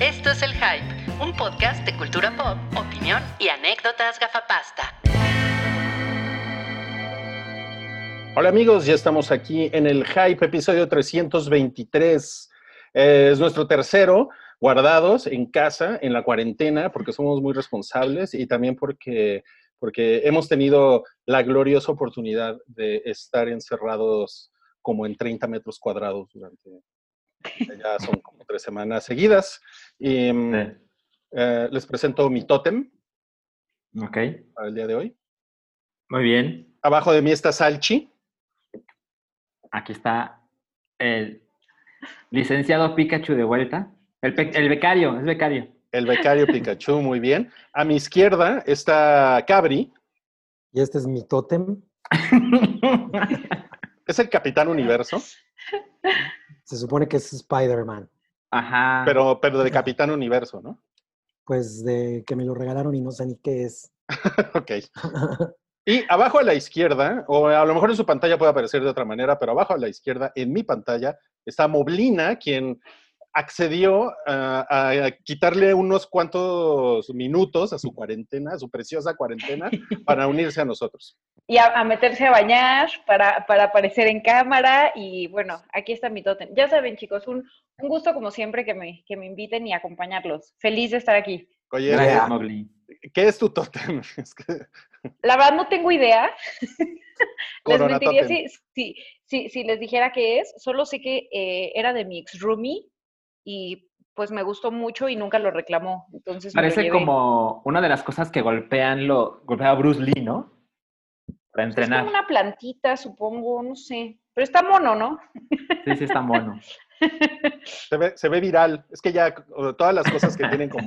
Esto es El Hype, un podcast de cultura pop, opinión y anécdotas gafapasta. Hola amigos, ya estamos aquí en el Hype, episodio 323. Eh, es nuestro tercero, guardados en casa, en la cuarentena, porque somos muy responsables y también porque, porque hemos tenido la gloriosa oportunidad de estar encerrados como en 30 metros cuadrados durante, ya son como tres semanas seguidas. Y mm, Sí. eh, les presento mi tótem Ok, para el día de hoy. muy bien. Abajo de mí está Salchi. Aquí está el licenciado Pikachu de vuelta. El, el becario, es becario. El becario Pikachu, muy bien. A mi izquierda está Cabri. Y este es mi tótem. Es el Capitán Universo, Se supone que es Spider-Man. Ajá. pero, pero de Capitán Universo, ¿no? Pues de que me lo regalaron y no sé ni qué es. Ok. Y abajo a la izquierda, o a lo mejor en su pantalla puede aparecer de otra manera, pero abajo a la izquierda, en mi pantalla, está Moblina, quien accedió a, a quitarle unos cuantos minutos a su cuarentena, a su preciosa cuarentena, para unirse a nosotros. y a, a meterse a bañar para, para aparecer en cámara. Y bueno, aquí está mi tótem. Ya saben, chicos, un, un gusto como siempre que me, que me inviten y acompañarlos. Feliz de estar aquí. Oye, Gracias, Mowgli. ¿qué es tu tótem? Es que- La verdad no tengo idea. les mentiría si, si, si les dijera qué es. Solo sé que eh, era de mi ex roomie y pues me gustó mucho y nunca lo reclamó. Entonces Parece como una de las cosas que golpean lo, golpea a Bruce Lee, ¿no? Para Es como entrenar. una plantita, supongo, no sé. Pero está mono, ¿no? Sí, sí, está mono. Se ve, se ve viral. Es que ya todas las cosas que tienen como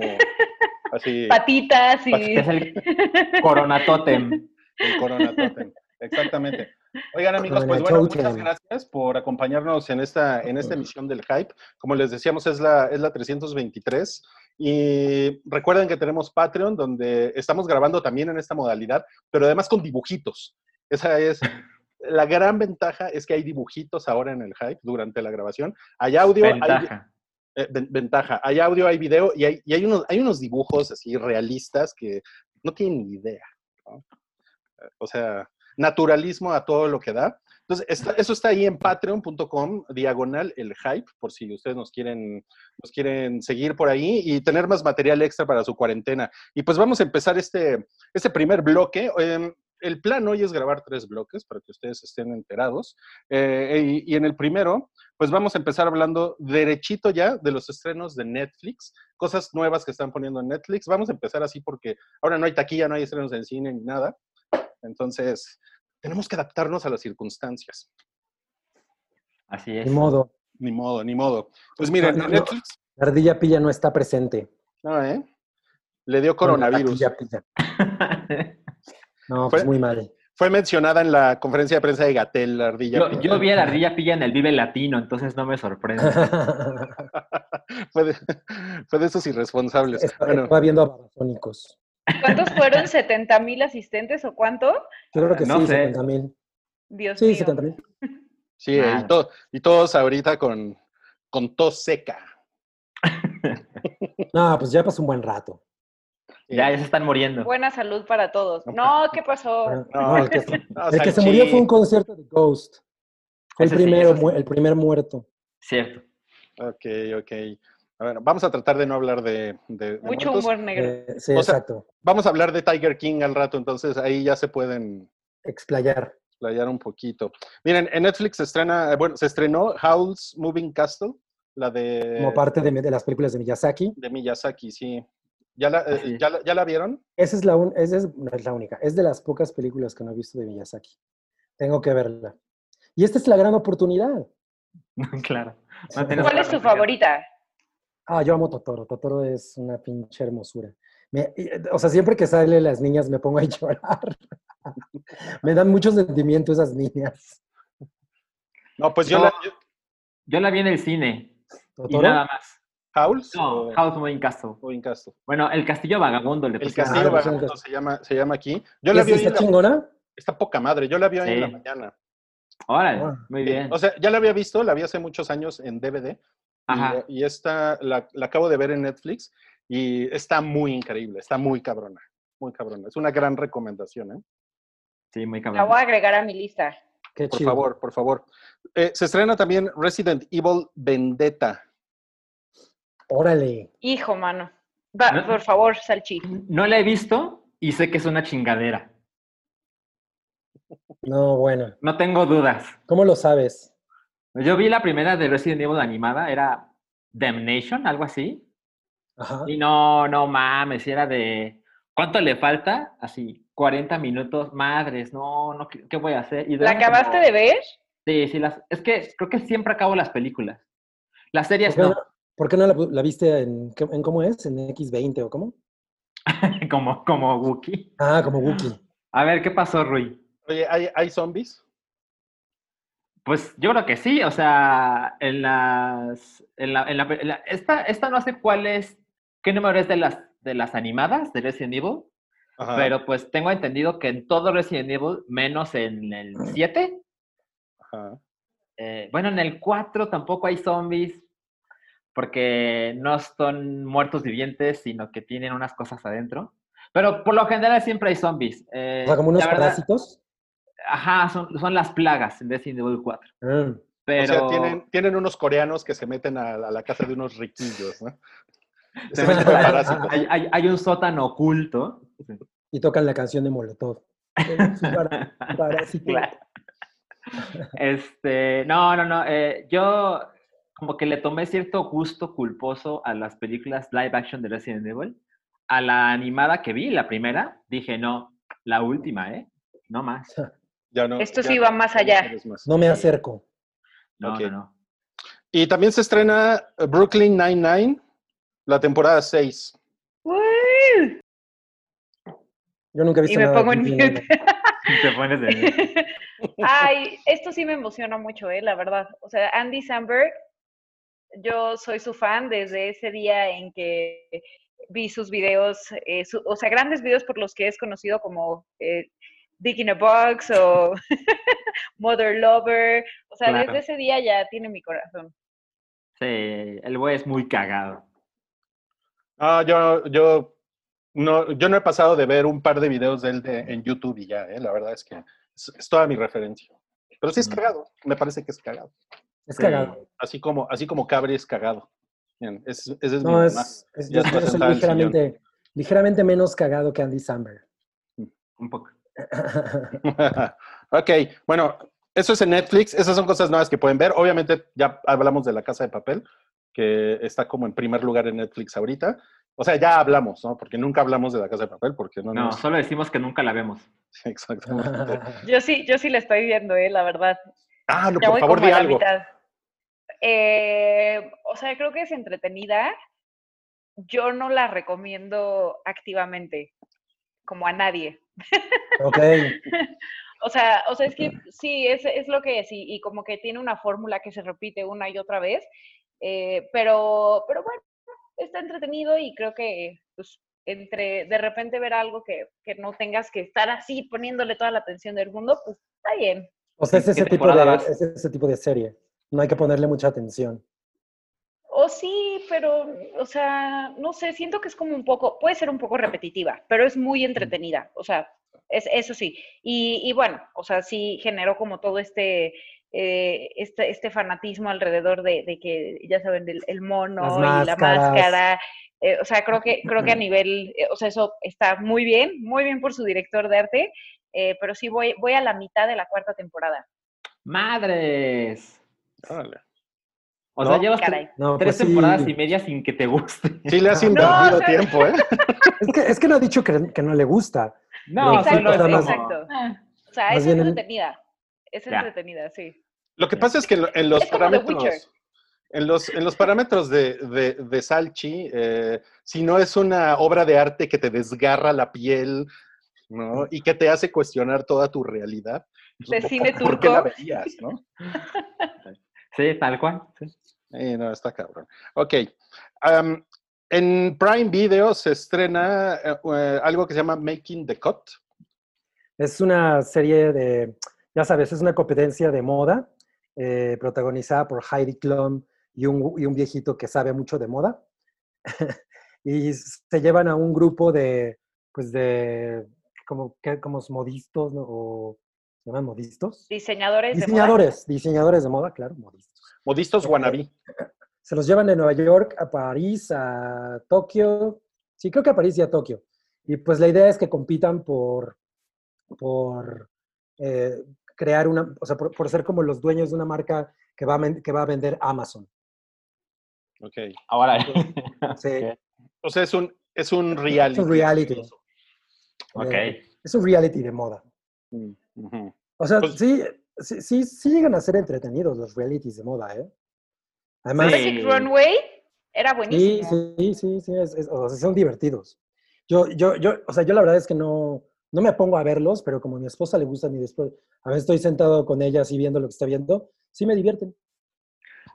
así Patitas y... Es el coronatotem. el Corona Totem. Exactamente. Oigan, amigos, pues bueno, muchas gracias por acompañarnos en esta, en esta emisión del Hype. Como les decíamos, es la, es la 323. Y recuerden que tenemos Patreon, donde estamos grabando también en esta modalidad, pero además con dibujitos. Esa es la gran ventaja, es que hay dibujitos ahora en el Hype durante la grabación. Hay audio, hay, Ventaja. eh, ven- ventaja. Hay audio, hay video y hay, y hay, unos, hay unos dibujos así realistas que no tienen ni idea. ¿no? Eh, O sea, naturalismo a todo lo que da. Entonces, está- eso está ahí en patreon.com, diagonal el hype, por si ustedes nos quieren, nos quieren seguir por ahí y tener más material extra para su cuarentena. Y pues vamos a empezar este, este primer bloque. Em, el plan hoy es grabar tres bloques para que ustedes estén enterados. Eh, y, en el primero, pues vamos a empezar hablando derechito ya de los estrenos de Netflix, cosas nuevas que están poniendo en Netflix. Vamos a empezar así porque ahora no hay taquilla, no hay estrenos en cine ni nada. Entonces, tenemos que adaptarnos a las circunstancias. Así es. Ni modo. Ni modo, ni modo. Pues miren, No, no. Netflix, La ardilla pilla no está presente. no, ¿eh? Le dio coronavirus. La ardilla pilla. No, Fue- pues muy mal. Fue mencionada en la conferencia de prensa de Gatel, la ardilla. yo, yo vi a la ardilla pilla en el Vive Latino, entonces no me sorprende. fue, de, fue de esos irresponsables. Está- Bueno, Estaba viendo a babasónicos. ¿Cuántos fueron? ¿70 mil asistentes o cuánto? Yo creo que No sí, sé. 70 mil. Dios Sí, mío. 70 mil. sí, y, to- y todos ahorita con, con tos seca. No, pues ya pasó un buen rato. ya, ya se están muriendo. Buena salud para todos. No, ¿qué pasó? No, No, el que, no, el que se murió fue un concierto de Ghost. Fue el primero, sí. el primer muerto. Cierto. Ok, ok. A ver, vamos a tratar de no hablar de, de- de Mucho muertos. humor negro. Eh, sí, O sea- exacto. Vamos a hablar de Tiger King al rato, entonces ahí ya se pueden Explayar. explayar un poquito. Miren, en Netflix se estrena, eh, bueno, se estrenó Howl's Moving Castle, la de, Como parte de, de las películas de Miyazaki. de Miyazaki, sí. ¿Ya la, eh, Así es. ya, la- ya la vieron? Esa es la, un- esa es, no es la única. Es de las pocas películas que no he visto de Miyazaki. Tengo que verla. Y esta es la gran oportunidad. claro. No ¿Cuál es tu favorita? Ah, yo amo Totoro. Totoro es una pinche hermosura. Me- y, eh, o sea, siempre que sale las niñas me pongo a llorar. me dan mucho sentimiento esas niñas. No, pues yo la... yo- Yo la vi en el cine y ¿Totoro? nada más. ¿Howl's? No, House Moving Castle. Moving Castle. Bueno, el Castillo Vagabundo le El pusieron. Castillo Ah, Vagabundo el- se llama, se llama aquí. Yo la ¿Es- vi hoy en ¿Está la- chingona? Está poca madre. Yo la vi hoy en la mañana. Órale, Ah. muy bien. O sea, ya la había visto, la vi hace muchos años en DVD, Ajá. Y, y esta la, la acabo de ver en Netflix y está muy increíble, está muy cabrona, muy cabrona. Es una gran recomendación, ¿eh? Sí, muy La cabrón. voy a agregar a mi lista. Qué Por chido. favor, por favor. Eh, se estrena también Resident Evil Vendetta. Órale. Hijo, mano. Va, No. por favor, Salchi. No la he visto y sé que es una chingadera. No, bueno. No tengo dudas. ¿Cómo lo sabes? Yo vi la primera de Resident Evil animada, era Damnation, algo así. Ajá. Y no, no mames, era de. ¿Cuánto le falta? Así, 40 minutos. Madres, no, no, ¿qué, qué voy a hacer? Y ¿La acabaste como- de ver? Sí, sí, las, es que creo que siempre acabo las películas. Las series ¿Por qué no, por qué no la, la viste en, en cómo es? ¿En X20 o cómo? como, como Wookiee. Ah, como Wookiee. A ver, ¿qué pasó, Rui? Oye, ¿hay, hay zombies? Pues yo creo que sí, o sea, en las. En la, en la- en la- esta, esta no sé cuál es. ¿Qué número es de las, de las animadas de Resident Evil? Ajá, Pero pues tengo entendido que en todo Resident Evil, menos en el 7. ajá. eh, bueno, en el 4 tampoco hay zombies. Porque no son muertos vivientes, sino que tienen unas cosas adentro. Pero por lo general siempre hay zombies. eh, O sea, como unos parásitos. Ajá, son, son las plagas en Resident Evil 4. Ah, Pero O sea, tienen, tienen unos coreanos que se meten a, la- a la casa de unos riquillos, ¿no? se meten a- hay, hay- hay un sótano oculto. y tocan la canción de Molotov. Para- parásito. Claro. Este, no, no, no. eh, yo como que le tomé cierto gusto culposo a las películas live action de Resident Evil. A la animada que vi, la primera, dije, no, la última, ¿eh? No más. Ya no, Esto ya sí no- va más allá. más. No me acerco. No, no, no. Y también se estrena eh, Brooklyn Nine-Nine, la temporada 6. ¡Woo! Yo nunca he visto Y me nada pongo en mute. Te pones de... Ay, esto sí me emociona mucho, eh, la verdad. O sea, Andy Samberg, yo soy su fan desde ese día en que vi sus videos, eh, su- o sea, grandes videos por los que es conocido como eh, Dick in a Box o Mother Lover. O sea, Claro. desde ese día ya tiene mi corazón. Sí, el güey es muy cagado. Ah, yo, yo, no, yo no he pasado de ver un par de videos de él de- en YouTube y ya, ¿eh? la verdad es que es, es toda mi referencia. Pero sí es Mm. cagado, me parece que es cagado. Es Sí. cagado. Así como, así como Cabri es cagado. Bien, es, ese es mi No, mamá. es, yo, soy ligeramente, ligeramente menos cagado que Andy Samberg. Un poco. ok, bueno, eso es en Netflix. Esas son cosas nuevas que pueden ver. Obviamente ya hablamos de La Casa de Papel, que está como en primer lugar en Netflix ahorita. O sea, ya hablamos, ¿no? Porque nunca hablamos de La Casa de Papel, porque no No, nos... solo decimos que nunca la vemos. Exactamente. Yo sí, yo sí la estoy viendo, eh, la verdad. Ah, no, Ya por favor, di algo. Eh, o sea, creo que es entretenida. Yo no la recomiendo activamente, como a nadie. Ok. O sea, o sea, es que sí, es, es lo que es, y, y como que tiene una fórmula que se repite una y otra vez, eh, pero, pero bueno, está entretenido y creo que pues, entre de repente ver algo que, que no tengas que estar así poniéndole toda la atención del mundo, pues está bien. O sea, es ¿Qué ese, tipo de, es ese tipo de serie. No hay que ponerle mucha atención. O sí, pero, o sea, no sé, siento que es como un poco, puede ser un poco repetitiva, pero es muy entretenida, o sea, es, eso sí. Y, y bueno, o sea, sí generó como todo este, eh, este, este fanatismo alrededor de, de que, ya saben, del el mono y la máscara. eh, o sea, creo que, creo que a nivel, eh, o sea, eso está muy bien, muy bien por su director de arte, eh, pero sí voy, voy a la mitad de la cuarta temporada. ¡Madres! Órale. O No. sea, llevas. No, tres pues sí. temporadas y media sin que te guste. Sí le has No, invertido tiempo, ¿eh? Es que, es que no ha dicho que, que no le gusta. No, Exacto, más. como- exacto. O sea, es bien entretenida, es Ya. entretenida, sí. Lo que pasa es que en, lo- en los Es como The Witcher. parámetros, en los, en los parámetros de, de, de Salchi, eh, si no es una obra de arte que te desgarra la piel, ¿no? Y que te hace cuestionar toda tu realidad. pues, De ¿por- cine ¿Por qué la turco. verías, no? Sí, tal cual. sí. No, está cabrón. Ok. En Prime Video se estrena eh, eh, algo que se llama Making the Cut. Es una serie de, ya sabes, es una competencia de moda eh, protagonizada por Heidi Klum y un, y un viejito que sabe mucho de moda. y se llevan a un grupo de, pues de, como, que, como modistos, ¿no? O, ¿Se llaman modistos? Diseñadores, diseñadores, diseñadores de moda, claro, modistos. Modistos wannabe. Se los llevan de Nueva York a París, a Tokio. Sí, creo que a París y a Tokio. Y pues la idea es que compitan por, por eh, crear una, o sea, por, ser como los dueños de una marca que va a, que va a vender Amazon. Ok. Ahora. Sí. O sea, es un, es un reality. Es un reality. Ok. Es un reality de moda. Mm, ujú. O sea, Pues- sí, sí, sí, sí llegan a ser entretenidos los realities de moda, ¿eh? Además, Sí. Magic Runway era sí, buenísimo. sí, sí, sí, es- es- o sea, son divertidos. Yo, yo, yo, o sea, yo la verdad es que no, no me pongo a verlos, pero como a mi esposa le gustan y después, a veces estoy sentado con ella así viendo lo que está viendo, sí me divierten.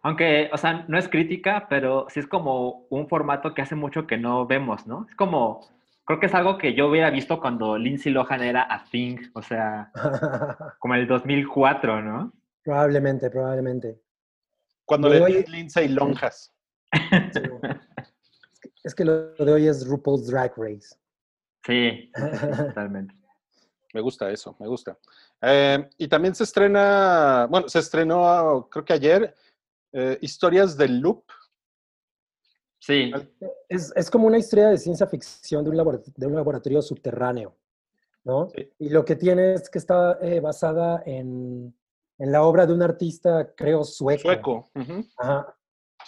Aunque, o sea, no es crítica, pero sí es como un formato que hace mucho que no vemos, ¿no? Es como, creo que es algo que yo hubiera visto cuando Lindsay Lohan era a Thing, o sea, como el 2004, ¿no? probablemente, probablemente. Cuando le hoy- di Lindsay lonjas. Sí. Es que- Es que lo de hoy es RuPaul's Drag Race. Sí, totalmente. Me gusta eso, me gusta. Eh, y también se estrena, bueno, se estrenó creo que ayer, eh, Historias del Loop. Sí, Es, es como una historia de ciencia ficción de un, labora- de un laboratorio subterráneo, ¿no? Sí. Y lo que tiene es que está eh, basada en, en la obra de un artista, creo, sueco. Sueco. Ajá.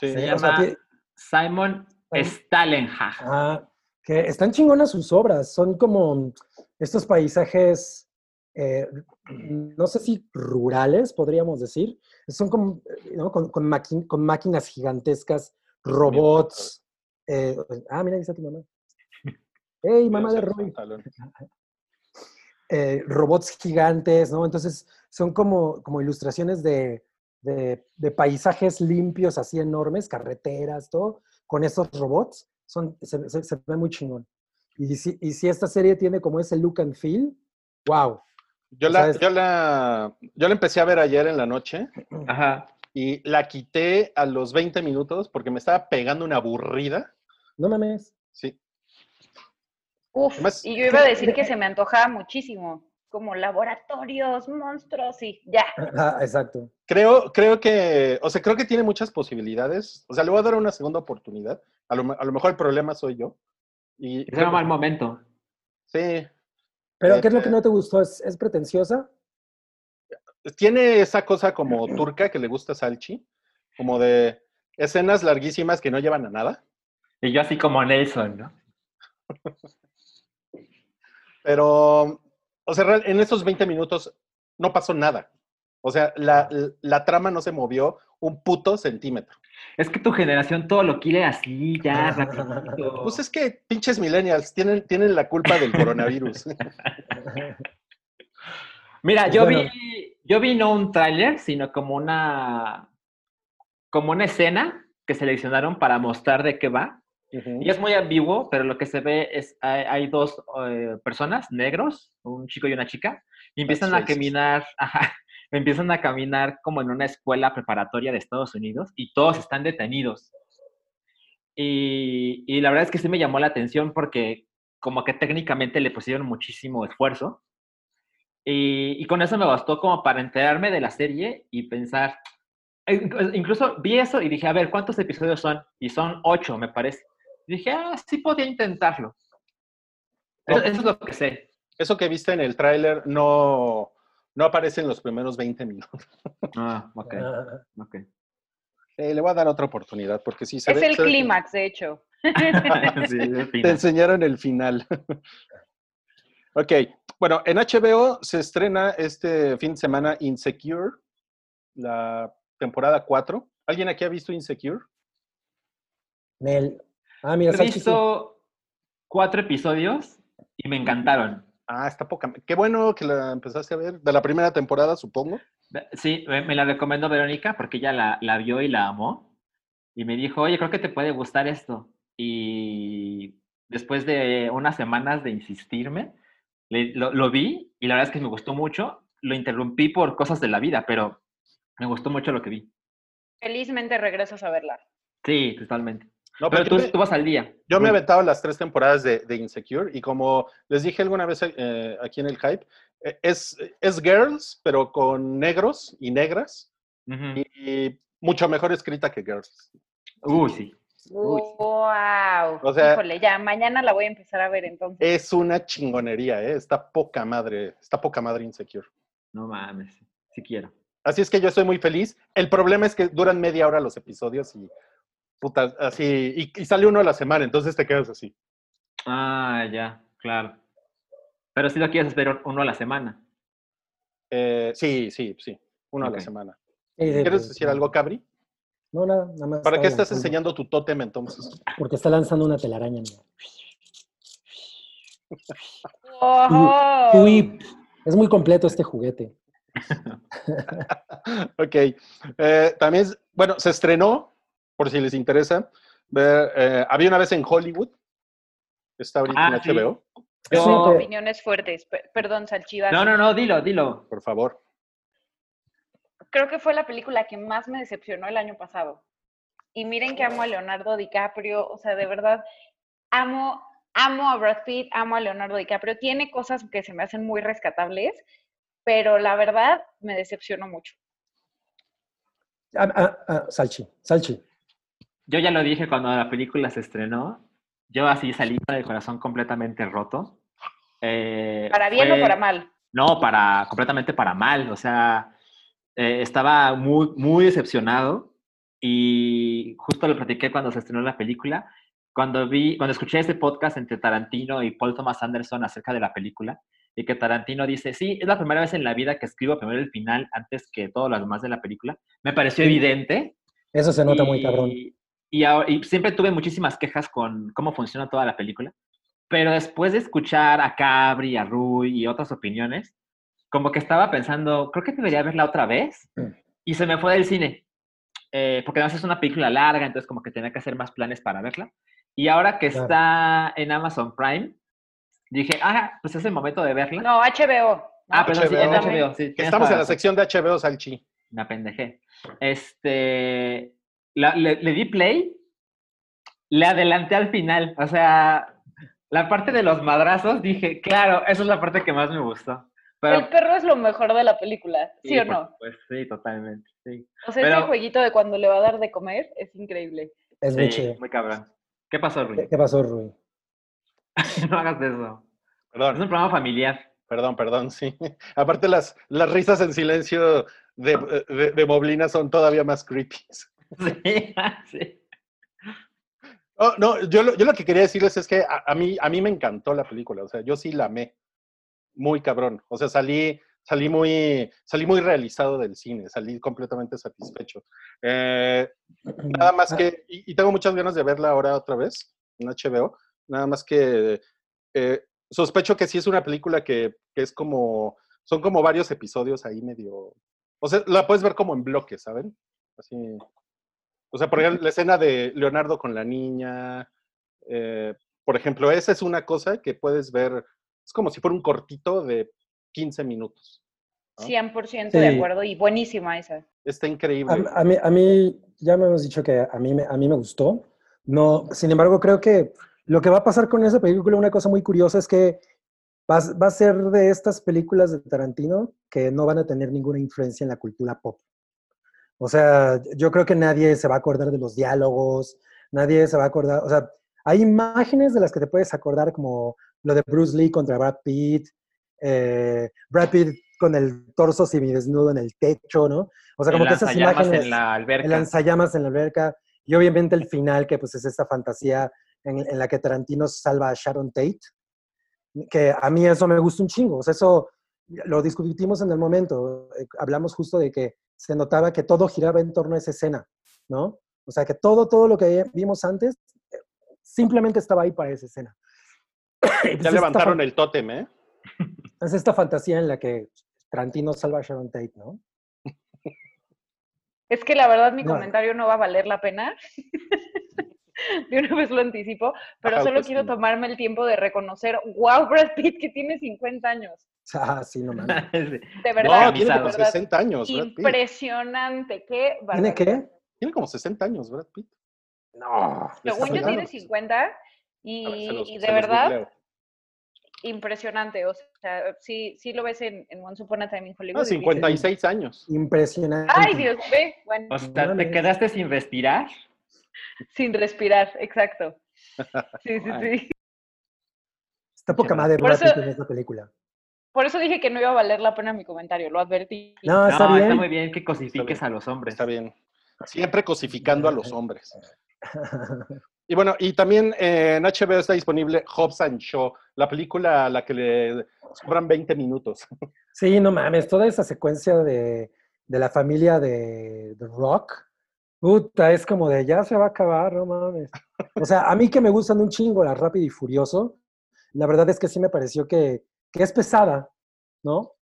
sí. se Sí, o sea, llama Simon. Stalenhag. ajá, que están chingonas sus obras. Son como estos paisajes, eh, no sé si rurales, podríamos decir. Son como, ¿no? con, con máquinas gigantescas, robots. eh, ah, mira, ahí está tu mamá. ¡Hey, mamá de Roy! eh, robots gigantes, ¿no? Entonces son como, como ilustraciones de, de- de paisajes limpios, así enormes, carreteras, todo, con esos robots. Son, se, se- se ve muy chingón. Y si, y si esta serie tiene como ese look and feel, wow. Yo la, yo, la, yo la empecé a ver ayer en la noche Ajá. Y la quité a los 20 minutos porque me estaba pegando una aburrida. No mames. Sí. Uf, Además- y yo iba a decir que se me antojaba muchísimo. Como laboratorios, monstruos y ya. Ah, exacto. Creo, creo que, o sea, creo que tiene muchas posibilidades. O sea, le voy a dar una segunda oportunidad. A lo, a lo mejor el problema soy yo. Y Es un mal momento. Sí, Pero, ¿qué es lo que Eh, no te gustó? ¿Es, es pretenciosa? Tiene esa cosa como turca que le gusta a Salchi, como de escenas larguísimas que no llevan a nada, Y yo así como Nelson, ¿no? pero, o sea, en esos 20 minutos no pasó nada. O sea, la, la trama no se movió un puto centímetro. Es que tu generación todo lo quiere así, ya, rapidito. Pues es que pinches millennials tienen, tienen la culpa del coronavirus. Mira, yo bueno. vi, yo vi no un tráiler, sino como una, como una escena que seleccionaron para mostrar de qué va. Y es muy ambiguo, pero lo que se ve es, hay, hay dos eh, personas, negros, un chico y una chica, y empiezan a racist. caminar, ajá, empiezan a caminar como en una escuela preparatoria de Estados Unidos y todos están detenidos. Y, y la verdad es que sí me llamó la atención porque como que técnicamente le pusieron muchísimo esfuerzo. Y, y con eso me bastó como para enterarme de la serie y pensar, e inc- incluso vi eso y dije, a ver, ¿cuántos episodios son? Y son ocho, me parece. Y dije, ah, sí podía intentarlo. Eso, eso es lo que sé. Eso que viste en el tráiler no, no aparece en los primeros 20 minutos. Ah, ok, Ah, ok. Eh, le voy a dar otra oportunidad porque sí se Es ve- el clímax, de hecho. Sí, al Te enseñaron el final. ok, bueno, en HBO se estrena este fin de semana Insecure, la temporada 4. ¿Alguien aquí ha visto Insecure? Nel. Ah, mira, He sí. visto cuatro episodios y me encantaron. Ah, está poca. Qué bueno que la empezaste a ver. De la primera temporada, supongo. Sí, me la recomendó Verónica porque ella la, la vio y la amó. Y me dijo, oye, creo que te puede gustar esto. Y después de unas semanas de insistirme, lo, lo vi y la verdad es que me gustó mucho. Lo interrumpí por cosas de la vida, pero me gustó mucho lo que vi. felizmente regresas a verla. Sí, totalmente. No, Pero tú, me- tú vas al día. Yo me he aventado las tres temporadas de, de Insecure y como les dije alguna vez eh, aquí en el Hype, eh, es, es Girls, pero con negros y negras y mucho mejor escrita que Girls. Uy, sí. Uy. Wow. O sea- Híjole, ya mañana la voy a empezar a ver entonces. Es una chingonería, ¿eh? Está poca madre, está poca madre Insecure. No mames. Sí quiero. Así es que yo estoy muy feliz. El problema es que duran media hora los episodios y puta, así, y, y sale uno a la semana, entonces te quedas así. Ah, ya, claro. Pero si lo quieres ver uno a la semana. Eh, sí, sí, sí, uno a la semana. ¿Quieres decir algo, Cabri? No, nada, nada más. ¿Para qué estás lanzando- enseñando tu tótem entonces? Porque está lanzando una telaraña. mira. Es muy completo este juguete. ok. Eh, también, es- bueno, se estrenó, por si les interesa, ver, eh, había una vez en Hollywood, está ahorita Ah, en sí. HBO, Yo- pe- Opiniones fuertes. Per- Perdón, Salchivas. No, no, no, dilo, dilo. por favor. Creo que fue la película que más me decepcionó el año pasado. Y miren que amo a Leonardo DiCaprio, o sea, de verdad, amo, amo a Brad Pitt, amo a Leonardo DiCaprio. Tiene cosas que se me hacen muy rescatables, pero la verdad me decepcionó mucho. Ah, ah, ah, Salchi, Salchi. Yo ya lo dije cuando la película se estrenó. Yo así salí con el corazón completamente roto. Eh, ¿Para bien fue- o para mal? No, para, completamente para mal. O sea, eh, estaba muy, muy decepcionado y justo lo platiqué cuando se estrenó la película. Cuando vi, cuando escuché este podcast entre Tarantino y Paul Thomas Anderson acerca de la película y que Tarantino dice, sí, es la primera vez en la vida que escribo primero el final antes que todo lo demás de la película, me pareció Sí. evidente. Eso se nota muy Y- cabrón. Y, ahora- y siempre tuve muchísimas quejas con cómo funciona toda la película. Pero después de escuchar a Cabri, a Rui y otras opiniones, como que estaba pensando, creo que debería verla otra vez. Mm. Y se me fue del cine. Eh, porque además es una película larga, entonces como que tenía que hacer más planes para verla. Y ahora que Claro. está en Amazon Prime, dije, ah, pues es el momento de verla. No, HBO. ¿no? ah, perdón, sí, en HBO. HBO. sí, Que tienes estamos en la sección de HBO Salchi. Me apendejé. Este, la- le, le di play, le adelanté al final. O sea, la parte de los madrazos, dije, claro, esa es la parte que más me gustó. Pero, El perro es lo mejor de la película, ¿sí, o no? supuesto, sí, totalmente. Sí, O sea, pero- ese jueguito de cuando le va a dar de comer es increíble. Es muy Sí, chido. muy cabrón. ¿Qué pasó, ¿Qué, Rui? qué pasó, Rui? no hagas eso. Es Perdón, un programa familiar. perdón, perdón, sí. Aparte las, las risas en silencio de, de, de Moblina son todavía más creepy. Sí, sí. Oh, no, yo lo, yo lo que quería decirles es que a, a mí, a mí me encantó la película, o sea, yo sí la amé, muy cabrón, o sea, salí, salí, muy, salí muy realizado del cine, salí completamente satisfecho. Eh, nada más Ah, que, y, y tengo muchas ganas de verla ahora otra vez en HBO, nada más que eh, sospecho que sí es una película que, que es como, son como varios episodios ahí medio, o sea, la puedes ver como en bloques, ¿saben? Así, o sea, por ejemplo, la escena de Leonardo con la niña, eh, por ejemplo, esa es una cosa que puedes ver, es como si fuera un cortito de 15 minutos. ¿no? 100% de Sí. acuerdo y buenísima esa. Está increíble. A, a mí, a mí, ya me hemos dicho que a mí, me- a mí me gustó. No, sin embargo, creo que lo que va a pasar con esa película, una cosa muy curiosa es que va, va a ser de estas películas de Tarantino que no van a tener ninguna influencia en la cultura pop. O sea, yo creo que nadie se va a acordar de los diálogos, nadie se va a acordar, o sea, hay imágenes de las que te puedes acordar como lo de Bruce Lee contra Brad Pitt, eh, Brad Pitt con el torso semidesnudo en el techo, ¿no? O sea, como El que esas imágenes en la alberca. el lanzallamas en la alberca y obviamente el final que pues es esta fantasía en, en la que Tarantino salva a Sharon Tate, que a mí eso me gusta un chingo, o sea, eso lo discutimos en el momento, hablamos justo de que se notaba que todo giraba en torno a esa escena, ¿no? O sea, que todo, todo lo que vimos antes eh, simplemente estaba ahí para esa escena. Pues ya levantaron el tótem, ¿eh? Es esta fantasía en la que Tarantino salva a Sharon Tate, ¿no? Es que la verdad mi No. comentario no va a valer la pena. de una vez lo anticipo, pero solo quiero autoestima. tomarme el tiempo de reconocer, wow, Brad Pitt, que tiene 50 años. Ah, sí, no mames. De No, verdad, tiene de como verdad, 60 años. Brad Pitt. impresionante. Qué ¿Tiene barbaridad. qué? Tiene como 60 años, Brad Pitt. No. Según yo tiene bien. 50 Ver, y, los- de verdad googleo. impresionante. O sea, sí, sí lo ves en, en Once Upon a Time in Hollywood. Ah, y dices, 56 años. Impresionante. Ay, Dios, ve, bueno, O sea, ¿te quedaste sin respirar? sin respirar, exacto. Sí, sí, sí. Está poca madre Por Brad eso- Pitt en esta película. Por eso dije que no iba a valer la pena mi comentario, lo advertí. No, está no, bien. está muy bien que cosifiques bien. a los hombres. Está bien. Siempre cosificando a los hombres. Y bueno, y también eh, en HBO está disponible Hobbs and Shaw, la película a la que le sobran 20 minutos. Sí, no mames, toda esa secuencia de, de la familia de, de Rock, puta, es como de ya se va a acabar, no mames. O sea, a mí que me gustan un chingo la Rápido y Furioso, la verdad es que sí me pareció que, que es pesada, ¿no?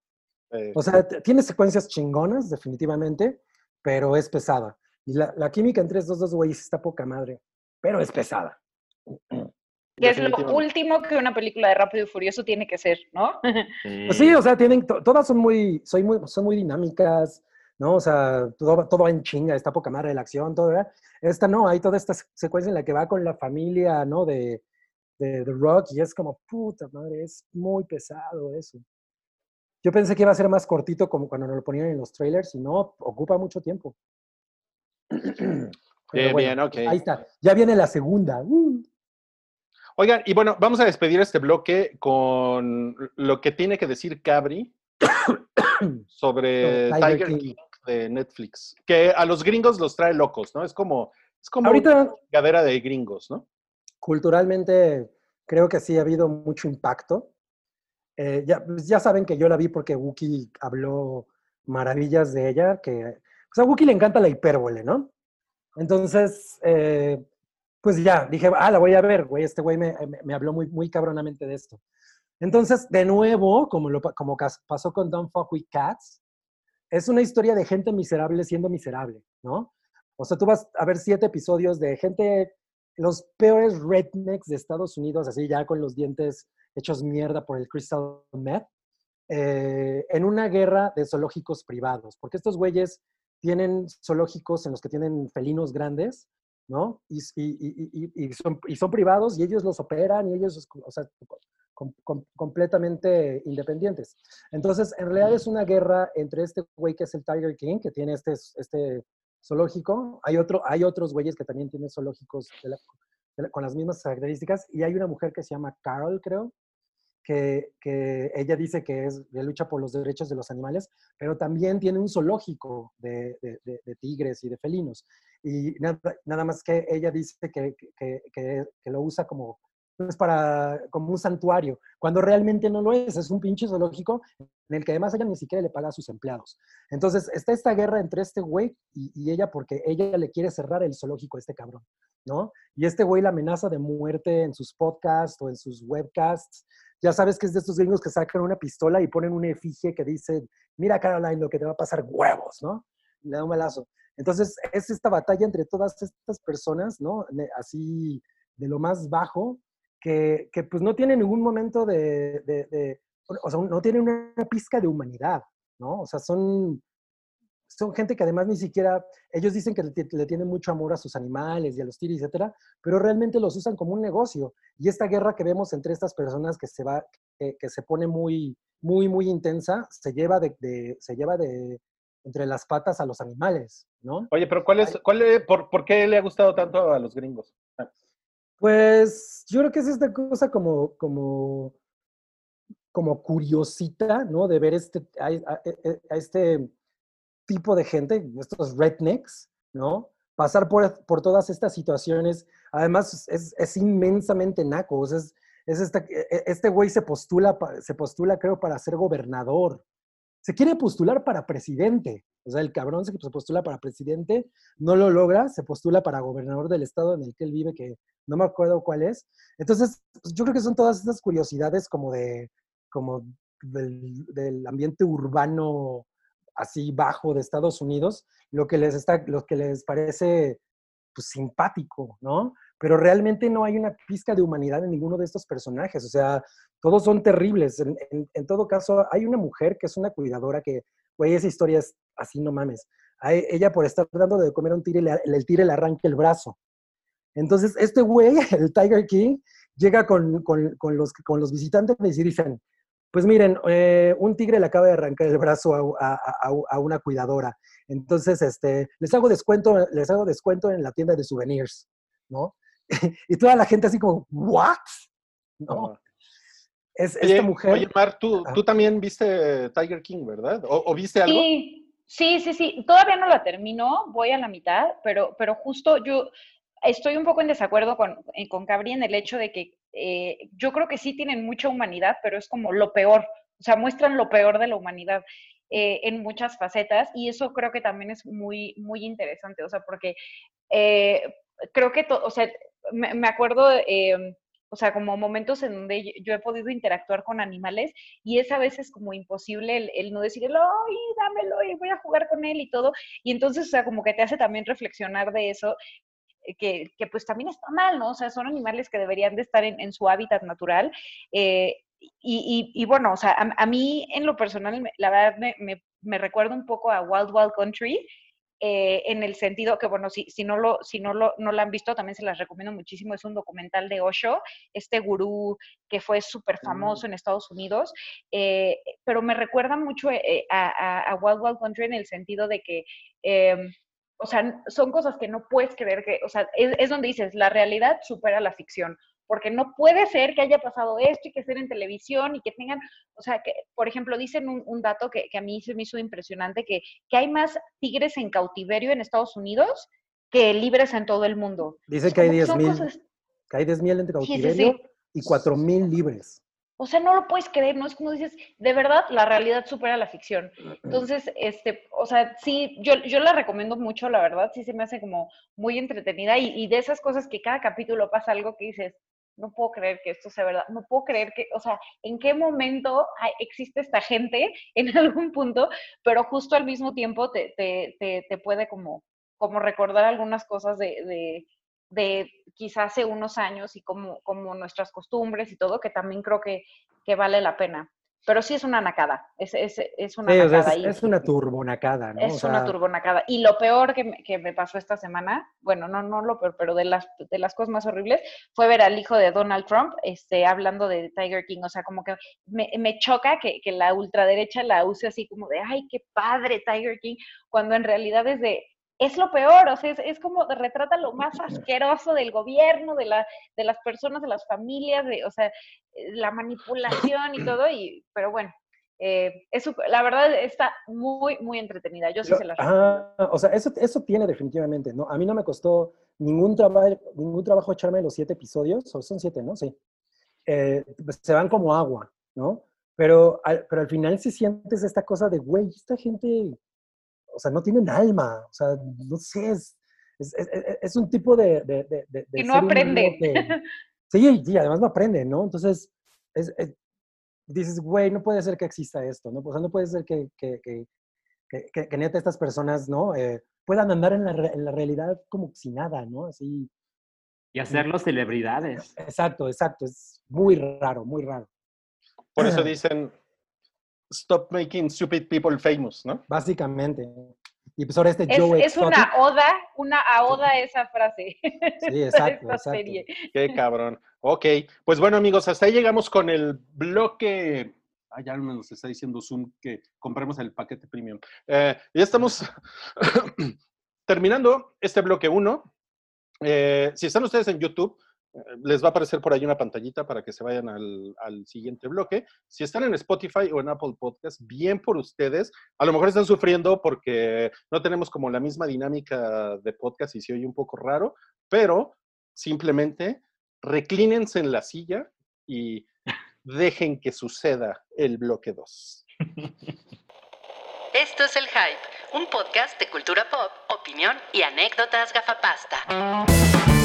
Eh, O sea, tiene secuencias chingonas, definitivamente, pero es pesada. Y la, la química entre estos dos güeyes está poca madre, pero es pesada. Que es lo último que una película de Rápido y Furioso tiene que ser, ¿no? Pues sí, o sea, tienen, to- todas son muy, soy muy, son muy dinámicas, ¿no? O sea, todo, todo va en chinga, está poca madre la acción, todo, ¿verdad? Esta no, hay toda esta se- secuencia en la que va con la familia, ¿no? De, de, de Rock y es como, puta madre, es muy pesado eso. Yo pensé que iba a ser más cortito como cuando nos lo ponían en los trailers y no, ocupa mucho tiempo. Pero Bien, bueno, bien, ok. Ahí está, ya viene la segunda. Uh. Oigan, y bueno, vamos a despedir este bloque con lo que tiene que decir Cabri sobre Tiger Tiger King. King de Netflix, que a los gringos los trae locos, ¿no? Es como, es como Ahorita, una cadera de gringos, ¿no? culturalmente creo que sí ha habido mucho impacto. Eh, ya, pues ya saben que yo la vi porque Wookie habló maravillas de ella, que pues a Wookie le encanta la hipérbole, ¿no? Entonces, eh, pues ya, dije, ah, la voy a ver, güey, este güey me, me- habló muy, muy cabronamente de esto. Entonces, de nuevo, como, lo, como pasó con Don't Fuck With Cats, es una historia de gente miserable siendo miserable, ¿no? O sea, tú vas a ver siete episodios de gente los peores rednecks de Estados Unidos, así ya con los dientes hechos mierda por el crystal meth, eh, en una guerra de zoológicos privados, porque estos güeyes tienen zoológicos en los que tienen felinos grandes, ¿no? Y, y- y- y- son, son privados y ellos los operan y ellos, o sea, com- com- completamente independientes. Entonces, en realidad es una guerra entre este güey que es el Tiger King, que tiene este, este zoológico. Hay, otro, hay otros güeyes que también tienen zoológicos de la- de la- con las mismas características. Y hay una mujer que se llama Carol, creo, que, que ella dice que es de lucha por los derechos de los animales, pero también tiene un zoológico de, de- de- de tigres y de felinos. Y nada, nada más que ella dice que, que- que- lo usa como, pues para, como un santuario, cuando realmente no lo es, es un pinche zoológico en el que además ella ni siquiera le paga a sus empleados. Entonces está esta guerra entre este güey y, y ella porque ella le quiere cerrar el zoológico a este cabrón, ¿no? Y este güey la amenaza de muerte en sus podcasts o en sus webcasts. Ya sabes que es de estos gringos que sacan una pistola y ponen una efigie que dice, mira Caroline, lo que te va a pasar huevos, ¿no? Le da un balazo. Entonces es esta batalla entre todas estas personas, ¿no? Así de lo más bajo, que, que pues no tiene ningún momento de, de- de- o sea, no tiene una pizca de humanidad, ¿no? O sea, son, son gente que además ni siquiera, ellos dicen que le, ti- le tienen mucho amor a sus animales y a los tiris, etcétera, pero realmente los usan como un negocio. Y esta guerra que vemos entre estas personas que se va, que, que se pone muy, muy, muy intensa, se lleva de, de- se lleva de entre las patas a los animales, ¿no? Oye, pero ¿cuál es, cuál es- por, por qué le ha gustado tanto a los gringos? Ah, Pues yo creo que es esta cosa como, como, como curiosita, ¿no? De ver este, a, a- a este tipo de gente, estos rednecks, ¿no? Pasar por, por todas estas situaciones. Además, es, es inmensamente naco. o sea, es, es esta- e- e- este güey se postula, se postula, creo, para ser gobernador. Se quiere postular para presidente. O sea, el cabrón se se postula para presidente, no lo logra, se postula para gobernador del estado en el que él vive, que no me acuerdo cuál es. Entonces, pues, yo creo que son todas estas curiosidades como de, como del, del ambiente urbano así bajo de Estados Unidos, lo que les está, lo que les parece pues, simpático, ¿no? Pero realmente no hay una pizca de humanidad en ninguno de estos personajes. O sea, todos son terribles. En, en- todo caso, hay una mujer que es una cuidadora que, güey, esa historia es así, no mames. ella por estar dando de comer un tigre, le, el tigre le arranca el brazo. Entonces, este güey, el Tiger King, llega con, con- con los, con los visitantes y dicen, pues miren, eh, un tigre le acaba de arrancar el brazo a, a- a- a una cuidadora. Entonces, este, les hago descuento, les hago descuento en la tienda de souvenirs, ¿no? y toda la gente así como, ¿what? ¿No? Ah. Es Oye, esta mujer. oye, Mar, tú, Ah. tú también viste Tiger King, ¿verdad? ¿O, o viste algo? Sí, sí, sí, sí. Todavía no la termino, voy a la mitad, pero, pero justo yo estoy un poco en desacuerdo con, eh, con Cabri en el hecho de que eh, yo creo que sí tienen mucha humanidad, pero es como lo peor. O sea, muestran lo peor de la humanidad eh, en muchas facetas y eso creo que también es muy, muy interesante. O sea, porque eh, creo que, o sea, me, acuerdo, eh, o sea, como momentos en donde yo- he podido interactuar con animales y es a veces como imposible el, no decirle, ¡ay, dámelo! Y voy a jugar con él y todo. Y entonces, o sea, como que te hace también reflexionar de eso, que, que pues también está mal, ¿no? O sea, son animales que deberían de estar en, en su hábitat natural. eh, y, y- y bueno, o sea, a, a mí en lo personal, la verdad me, me, me recuerda un poco a Wild Wild Country, eh, en el sentido que, bueno, si, si, no, lo, si no, lo, no lo han visto, también se las recomiendo muchísimo. Es un documental de Osho, este gurú que fue súper famoso en Estados Unidos, eh, pero me recuerda mucho eh, a, a- a Wild Wild Country en el sentido de que, eh, o sea, son cosas que no puedes creer que, o sea, es, es donde dices, la realidad supera la ficción porque no puede ser que haya pasado esto y que estén en televisión y que tengan, o sea, que, por ejemplo, dicen un, un dato que, que a mí se me hizo impresionante, que, que hay más tigres en cautiverio en Estados Unidos que libres en todo el mundo. Dice que hay Como 10 son mil, cosas- que hay 10.000 en sí, cautiverio sí. y 4 mil libres. O sea, no lo puedes creer, ¿no? Es como dices, de verdad, la realidad supera la ficción. Entonces, este, o sea, sí, yo, yo la recomiendo mucho, la verdad, sí se me hace como muy entretenida y, y de esas cosas que cada capítulo pasa algo que dices, no puedo creer que esto sea verdad, no puedo creer que, o sea, en qué momento existe esta gente en algún punto, pero justo al mismo tiempo te, te, te, te puede como, como recordar algunas cosas de, de, de quizás hace unos años y como, como nuestras costumbres y todo, que también creo que, que vale la pena. Pero sí es una nacada, es, es, es una Sí, o sea, nacada. es, y- es una turbonacada, ¿no? O es una turbonacada. Y lo peor que me, que me pasó esta semana, bueno, no, no lo peor, pero de las, de las cosas más horribles, fue ver al hijo de Donald Trump este, hablando de Tiger King. O sea, como que me, me choca que, que la ultraderecha la use así como de, ay, qué padre Tiger King, cuando en realidad es de, es lo peor, o sea, es, es como retrata lo más asqueroso del gobierno, de, la, de las personas, de las familias, de, o sea, eh, la manipulación y todo, y, pero bueno. Eh, es sup- la verdad está muy, muy entretenida. Yo sí Lo- se recomiendo. ah, o sea, eso, eso tiene definitivamente, ¿no? A mí no me costó ningún, trabajo ningún trabajo echarme los siete episodios, o son siete, ¿no? Sí. Eh, se van como agua, ¿no? Pero al, pero al final sí sientes esta cosa de, güey, esta gente, o sea, no tienen alma, o sea, no sé, es, es, es- es- es un tipo de... de, de- de- de Y no aprenden. que- sí, sí, además no aprenden, ¿no? Entonces, es- es- dices, güey, no puede ser que exista esto, ¿no? O sea, no puede ser que, que, que, que, que- que neta estas personas, ¿no? Eh, puedan andar en la, en la realidad como si nada, ¿no? Así. Y hacerlos celebridades. Exacto, exacto. Es muy raro, muy raro. Por eso dicen, stop making stupid people famous, ¿no? Básicamente. Y pues ahora este Es, Joe es una oda, una aoda esa frase. Sí, exacto, exacto. serie. Qué cabrón. Ok, pues bueno amigos, hasta ahí llegamos con el bloque. Ah, ya nos está diciendo Zoom que compremos el paquete premium. Eh, ya estamos terminando este bloque 1. si están ustedes en YouTube, eh, les va a aparecer por ahí una pantallita para que se vayan al, siguiente bloque. Si están en Spotify o en Apple Podcast, bien por ustedes. A lo mejor están sufriendo porque no tenemos como la misma dinámica de podcast y se oye un poco raro, pero simplemente reclínense en la silla y dejen que suceda el bloque 2. Esto es El Hype, un podcast de cultura pop, opinión y anécdotas gafapasta.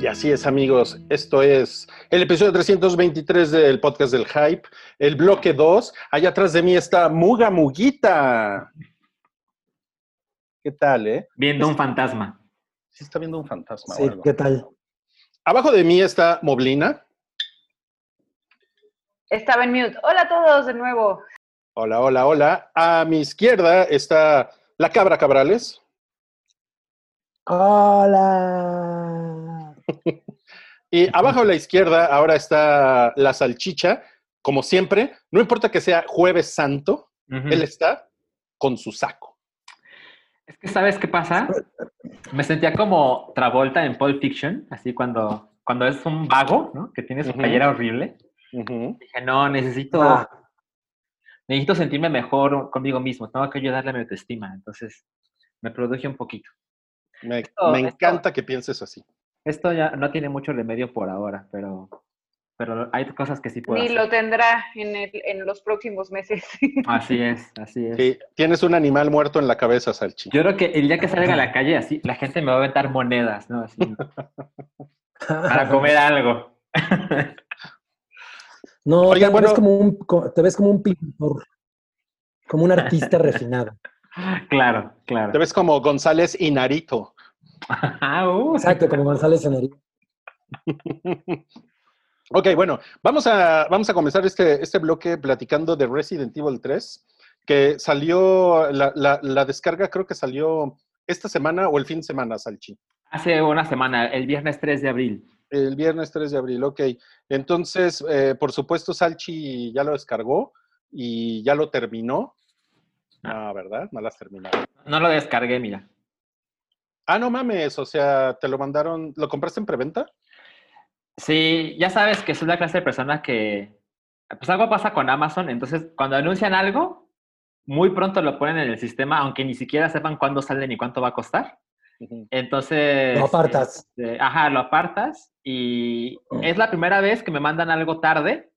Y así es, amigos. Esto es el episodio 323 del podcast del Hype, el bloque 2. Allá atrás de mí está Muga Muguita. ¿Qué tal, eh? Viendo un fantasma. Sí está viendo un fantasma. o Sí, algo. ¿qué tal? Abajo de mí está Moblina. Estaba en mute. Hola a todos de nuevo. Hola, hola, hola. A mi izquierda está la cabra Cabrales. Hola. Y abajo a la izquierda ahora está la salchicha, como siempre. No importa que sea jueves santo, él está con su saco. Es que, ¿sabes qué pasa? Me sentía como Travolta en Pulp Fiction, así cuando, cuando es un vago, ¿no? Que tiene su playera horrible. Dije, no, necesito, Ah. necesito sentirme mejor conmigo mismo. Tengo que ayudarle a mi autoestima. Entonces, me produje un poquito. Me, Esto- me esto- encanta que pienses así. Esto ya no tiene mucho remedio por ahora, pero, pero hay cosas que sí puedo Ni hacer. lo tendrá en, el- en los próximos meses. Así es, así es. Sí, tienes un animal muerto en la cabeza, Salchi. Yo creo que el día que salga a la calle, así, la gente me va a aventar monedas, ¿no? Así, para comer algo. No, te, bueno- ves como un, te ves como un pintor, como un artista refinado. Claro, claro. Te ves como González Inarito. Ah, uh, Exacto, como González Enerí. Ok, bueno, vamos a, vamos a comenzar este, este bloque platicando de Resident Evil 3, que salió, la, la- la descarga creo que salió esta semana o el fin de semana, Salchi. Hace una semana, el viernes 3 de abril. El viernes 3 de abril, ok. Entonces, eh, por supuesto, Salchi ya lo descargó y ya lo terminó. Ah, ¿verdad? No lo has terminado. No lo descargué, mira. Ah, no mames, o sea, te lo mandaron, ¿lo compraste en preventa? Sí, ya sabes que soy la clase de persona que, pues algo pasa con Amazon, entonces cuando anuncian algo, muy pronto lo ponen en el sistema, aunque ni siquiera sepan cuándo sale ni cuánto va a costar. Entonces... Lo apartas. este, ajá, lo apartas y es la primera vez que me mandan algo tarde.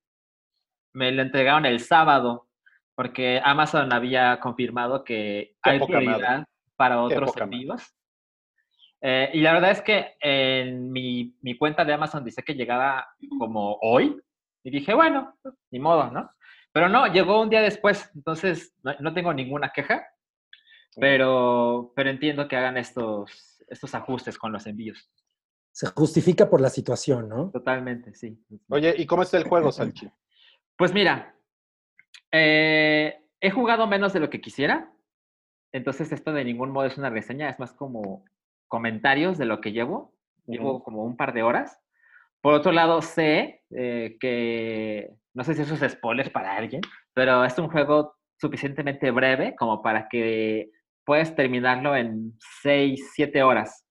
Me lo entregaron el sábado porque Amazon había confirmado que Qué hay madre. prioridad para otros envíos. Eh, y la verdad es que en mi, mi cuenta de Amazon dice que llegaba como hoy. Y dije, bueno, pues, ni modo, ¿no? Pero no, llegó un día después, entonces no, no tengo ninguna queja, pero, pero entiendo que hagan estos, estos ajustes con los envíos. Se justifica por la situación, ¿no? Totalmente, sí. Oye, ¿y cómo está el juego, Salchi? Pues mira, eh, he jugado menos de lo que quisiera, entonces esto de ningún modo es una reseña, es más como comentarios de lo que llevo. Llevo Ujú. como un par de horas. Por otro lado, sé eh, que, no sé si eso es spoiler para alguien, pero es un juego suficientemente breve como para que puedas terminarlo en 6, 7 horas.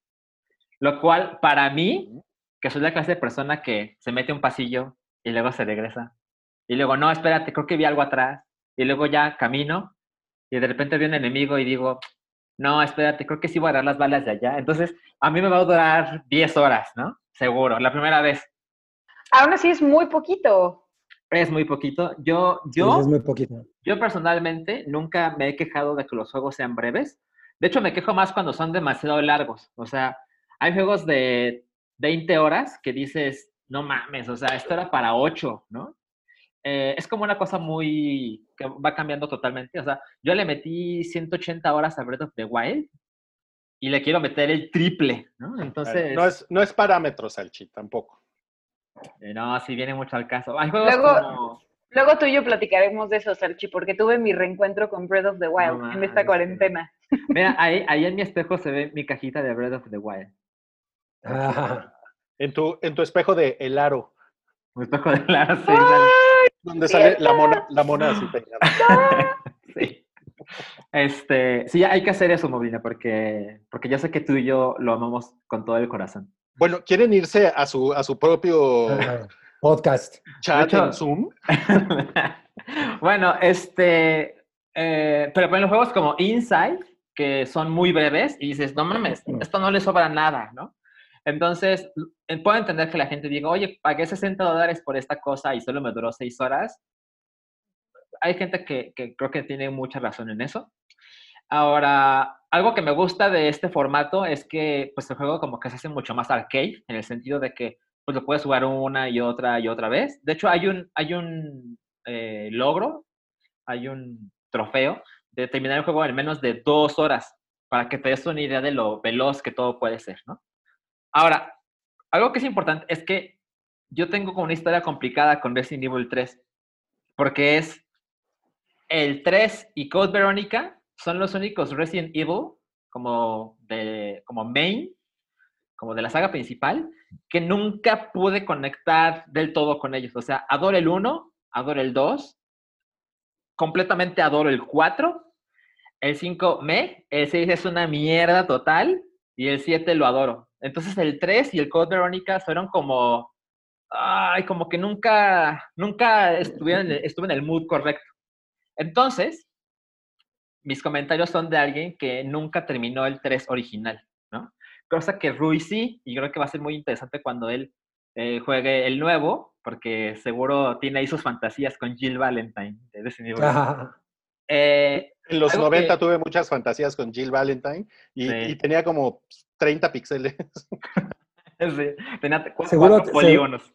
Lo cual, para mí, que soy la clase de persona que se mete un pasillo y luego se regresa. Y luego, no, espérate, creo que vi algo atrás. Y luego ya camino y de repente vi un enemigo y digo, no, espérate, creo que sí voy a agarrar las balas de allá. Entonces, a mí me va a durar 10 horas, ¿no? Seguro, la primera vez. Aún así es muy poquito. Es muy poquito. Yo, Sí, yo, es muy poquito. yo personalmente nunca me he quejado de que los juegos sean breves. De hecho, me quejo más cuando son demasiado largos. O sea, hay juegos de 20 horas que dices, no mames, o sea, esto era para 8, ¿no? Eh, es como una cosa muy que va cambiando totalmente. O sea, yo le metí 180 horas a Breath of the Wild y le quiero meter el triple, ¿no? Entonces, No es, no es parámetro, Salchi, tampoco. eh, no, sí viene mucho al caso. Hay juegos Luego- como... Luego tú y yo platicaremos de eso, Salchi, porque tuve mi reencuentro con Breath of the Wild No en esta cuarentena. Mira, ahí, ahí en mi espejo se ve mi cajita de Breath of the Wild. Ah, En tu, en tu espejo de el aro, Un espejo de la sí, sale- donde sale la mona, la mona así peinada. sí. Este, sí, hay que hacer eso, Moblina, porque, porque ya sé que tú y yo lo amamos con todo el corazón. Bueno, ¿quieren irse a su, a su propio podcast. chat hecho- en Zoom? bueno, este, eh, pero en los juegos como Inside, que son muy breves, y dices, no mames, esto no le sobra nada, ¿no? Entonces, eh, puedo entender que la gente diga, oye, pagué 60 dólares por esta cosa y solo me duró 6 horas. Hay gente que, creo que tiene mucha razón en eso. Ahora, algo que me gusta de este formato es que pues el juego como que se hace mucho más arcade, en el sentido de que pues lo puedes jugar una y otra y otra vez. De hecho, hay un, hay un eh, logro, hay un trofeo de terminar el juego en menos de dos horas, para que te des una idea de lo veloz que todo puede ser, ¿no? Ahora, algo que es importante es que yo tengo como una historia complicada con Resident Evil 3, porque es el 3 y Code Veronica son los únicos Resident Evil como de como main, como de la saga principal, que nunca pude conectar del todo con ellos. O sea, adoro el 1, adoro el 2, completamente adoro el 4, el 5 me, el 6 es una mierda total y el 7 lo adoro. Entonces el 3 y el Code Veronica fueron como, ay, como que nunca, nunca estuvieron, estuve en el mood correcto. Entonces, mis comentarios son de alguien que nunca terminó el 3 original, ¿no? Cosa que Rui sí, y creo que va a ser muy interesante cuando él eh, juegue el nuevo, porque seguro tiene ahí sus fantasías con Jill Valentine de Eh, En los Algo 90 que- tuve muchas fantasías con Jill Valentine y, Sí. y tenía como 30 píxeles. sí, tenía Seguro cuatro te- polígonos.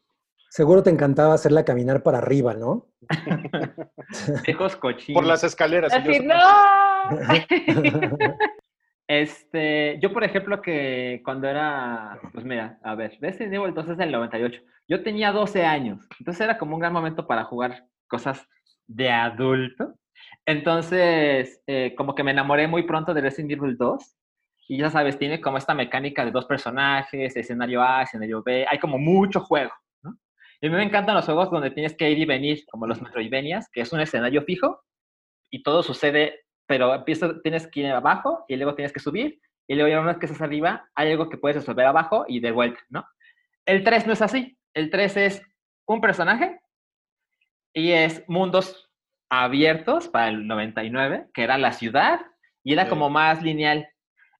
seguro te encantaba hacerla caminar para arriba, ¿no? Viejos cochinos. por las escaleras. Así, no. Este, yo por ejemplo que cuando era, pues mira, a ver, Resident Evil 2 es del 98. Yo tenía 12 años, entonces era como un gran momento para jugar cosas de adulto. Entonces, eh, como que me enamoré muy pronto de Resident Evil 2. Y ya sabes, tiene como esta mecánica de dos personajes, escenario A, escenario B, hay como mucho juego, ¿no? Y a mí me encantan los juegos donde tienes que ir y venir, como los Metroidvanias, que es un escenario fijo y todo sucede pero empieza, tienes que ir abajo y luego tienes que subir y luego ya una vez que estás arriba hay algo que puedes resolver abajo y de vuelta, ¿no? El 3 no es así. El 3 es un personaje y es mundos abiertos para el 99, que era la ciudad y era Sí. como más lineal.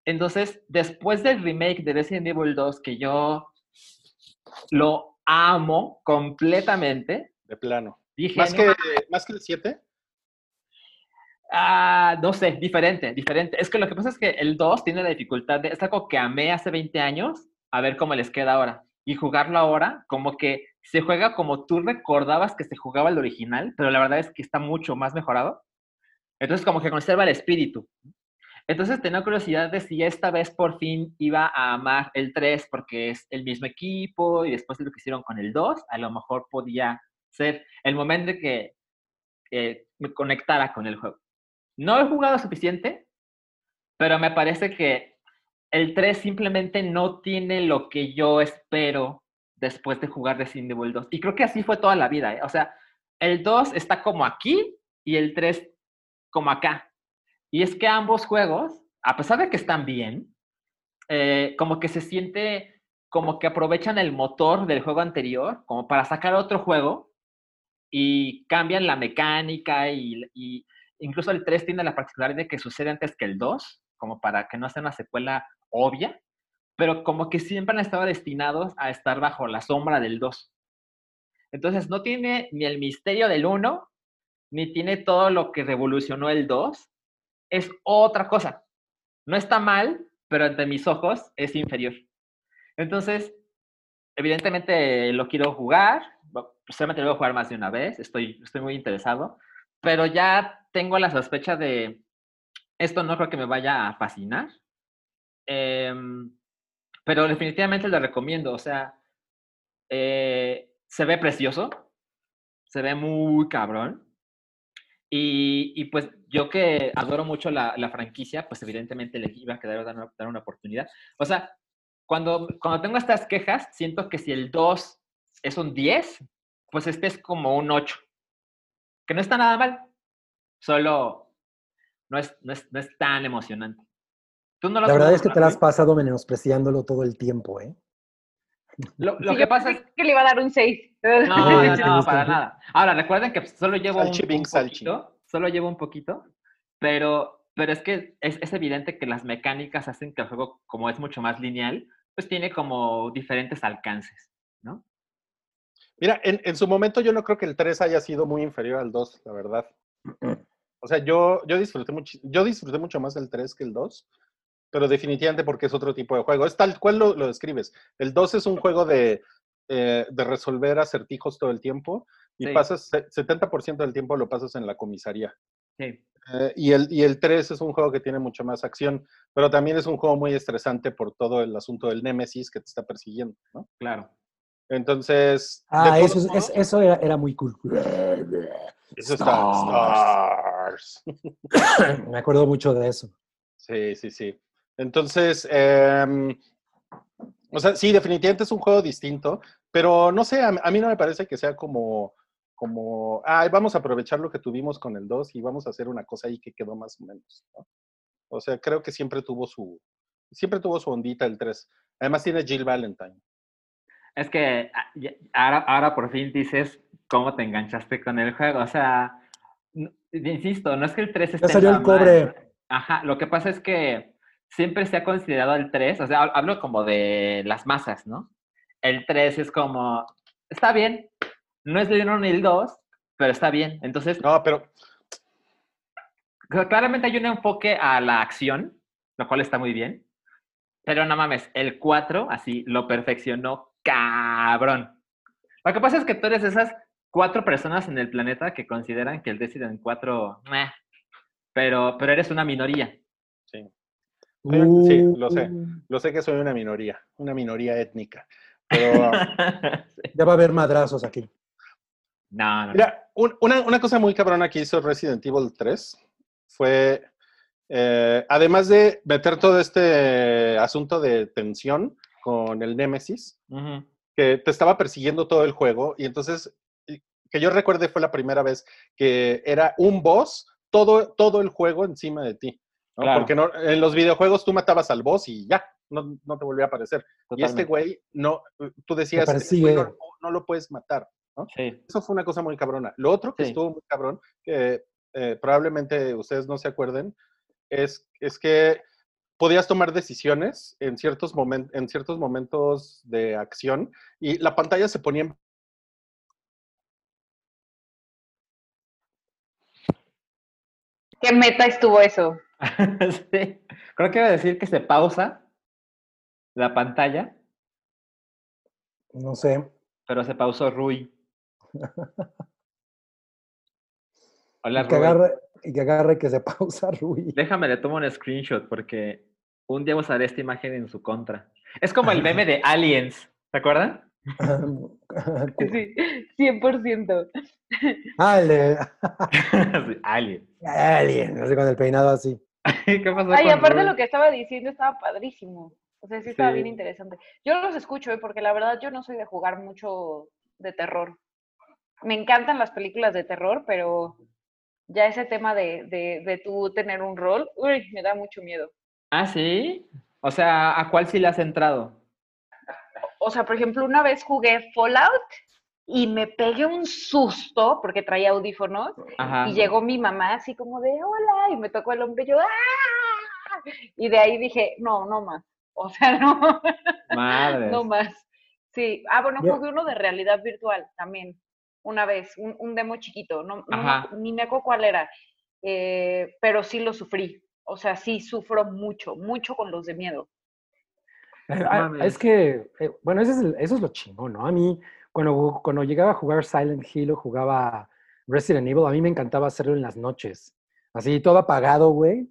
Entonces, después del remake de Resident Evil 2, que yo lo amo completamente, De plano. dije, Más "No que, más que el 7. Ah, no sé, diferente, diferente. Es que lo que pasa es que el 2 tiene la dificultad de, es algo que amé hace 20 años, a ver cómo les queda ahora. Y jugarlo ahora, como que se juega como tú recordabas que se jugaba el original, pero la verdad es que está mucho más mejorado. Entonces, como que conserva el espíritu. Entonces, tenía curiosidad de si esta vez por fin iba a amar el 3 porque es el mismo equipo y después de lo que hicieron con el 2, a lo mejor podía ser el momento de que eh, me conectara con el juego. No he jugado suficiente, pero me parece que el 3 simplemente no tiene lo que yo espero después de jugar Resident Evil 2. Y creo que así fue toda la vida. ¿eh? O sea, el 2 está como aquí y el 3 como acá. Y es que ambos juegos, a pesar de que están bien, eh, como que se siente como que aprovechan el motor del juego anterior como para sacar otro juego y cambian la mecánica y, y incluso el 3 tiene la particularidad de que sucede antes que el 2, como para que no sea una secuela obvia, pero como que siempre han estado destinados a estar bajo la sombra del 2. Entonces no tiene ni el misterio del 1, ni tiene todo lo que revolucionó el 2. Es otra cosa. No está mal, pero ante mis ojos es inferior. Entonces, evidentemente lo quiero jugar, solamente lo voy a jugar más de una vez, estoy, estoy muy interesado, pero ya tengo la sospecha de, esto no creo que me vaya a fascinar, em, pero definitivamente lo recomiendo, o sea, eh, se ve precioso, se ve muy cabrón, y, y, pues yo que adoro mucho la, la, franquicia, pues evidentemente le iba a quedar dar una, dar una oportunidad. O sea, cuando, cuando tengo estas quejas, siento que si el 2 es un 10, pues este es como un 8. Que no está nada mal, solo no es, no es, no es tan emocionante. ¿Tú no la verdad es que te la has pasado menospreciándolo todo el tiempo, ¿eh? Lo, lo sí, que pasa es que le iba a dar un 6. No, no, no, para nada. Ahora, recuerden que solo llevo un, salchi, un poquito, solo llevo un poquito, pero, pero es que es, es, evidente que las mecánicas hacen que el juego, como es mucho más lineal, pues tiene como diferentes alcances, ¿no? Mira, en, en su momento yo no creo que el 3 haya sido muy inferior al 2, la verdad. O sea, yo, yo, disfruté mucho, yo disfruté mucho más el 3 que el 2, pero definitivamente porque es otro tipo de juego. Es tal cual lo, lo describes. El 2 es un juego de, eh, de resolver acertijos todo el tiempo y Sí. pasas, 70% del tiempo lo pasas en la comisaría. Sí. Eh, y, el, y el 3 es un juego que tiene mucha más acción, pero también es un juego muy estresante por todo el asunto del Némesis que te está persiguiendo, ¿no? Claro. Entonces. Ah, eso, es- eso era, era muy cool. eso está. Star. Wars. Me acuerdo mucho de eso. Sí, sí, sí. Entonces, em, o sea, sí, definitivamente es un juego distinto, pero no sé, a, a mí no me parece que sea como, como, ay, vamos a aprovechar lo que tuvimos con el 2 y vamos a hacer una cosa ahí que quedó más o menos. ¿no? O sea, creo que siempre tuvo su, siempre tuvo su ondita el 3. Además tiene Jill Valentine. Es que ah, ya- ahora, ahora por fin dices cómo te enganchaste con el juego. O sea, insisto, no es que el 3 esté salió el mal. cobre. Ajá, lo que pasa es que siempre se ha considerado el 3, o sea, hab- hablo como de las masas, ¿no? El 3 es como, está bien, no es el 1 ni el 2, pero está bien. Entonces, No, pero Cl- Claramente hay un enfoque a la acción, lo cual está muy bien. Pero no mames, el 4 así lo perfeccionó cabrón. Lo que pasa es que tú eres esas cuatro personas en el planeta que consideran que el Resident 4, meh, pero, pero eres una minoría. sí, Sí, lo sé. Uh, lo sé que soy una minoría, una minoría étnica. Pero Ya va a haber madrazos aquí. no, no, no. Mira, un- una, una cosa muy cabrona que hizo Resident Evil 3 fue, eh, además de meter todo este asunto de tensión con el Nemesis, Ujú. que te estaba persiguiendo todo el juego, y entonces, que yo recuerde fue la primera vez que era un boss, todo, todo el juego encima de ti. ¿No? Claro. Porque no, en los videojuegos tú matabas al boss y ya, no, no te volvía a aparecer. Y este güey, no, tú decías, "Este güey no, no lo puedes matar. Sí. Eso fue una cosa muy cabrona. Lo otro que Sí. estuvo muy cabrón, que eh, probablemente ustedes no se acuerden, es, es que podías tomar decisiones en ciertos, momen- en ciertos momentos de acción y la pantalla se ponía en ¿Qué meta estuvo eso? Sí. Creo que iba a decir que se pausa la pantalla, No sé. pero se pausó Rui. Hola, Y que Rui. agarre, y que agarre que se pausa, Rui. Déjame, le tomo un screenshot porque un día usaré esta imagen en su contra. Es como el meme de Aliens, ¿se acuerdan? Sí, 100%. ah, el de Sí, Aliens. Alien, así con el peinado así. ¿Qué pasó Ay, aparte Rui? lo que estaba diciendo estaba padrísimo. O sea, sí estaba bien interesante. Yo los escucho, ¿eh? porque la verdad yo no soy de jugar mucho de terror. Me encantan las películas de terror, pero ya ese tema de, de, de tú tener un rol, uy, me da mucho miedo. Ah, ¿sí? O sea, ¿a cuál sí le has entrado? O sea, por ejemplo, una vez jugué Fallout y me pegué un susto porque traía audífonos Ajá. y llegó mi mamá así como de hola y me tocó el hombro y yo ¡ah! Y de ahí dije, no, no más. O sea, no, Madre. no más. Sí. Ah, bueno, jugué uno de realidad virtual también, una vez, un, un demo chiquito, no, ni me acuerdo cuál era, eh, pero sí lo sufrí. O sea, sí sufro mucho, mucho con los de miedo. Ah. Es que, eh, bueno, ese es el- eso es lo chingón, ¿no? A mí, cuando, cuando llegaba a jugar Silent Hill o jugaba Resident Evil, a mí me encantaba hacerlo en las noches. Así, todo apagado, güey.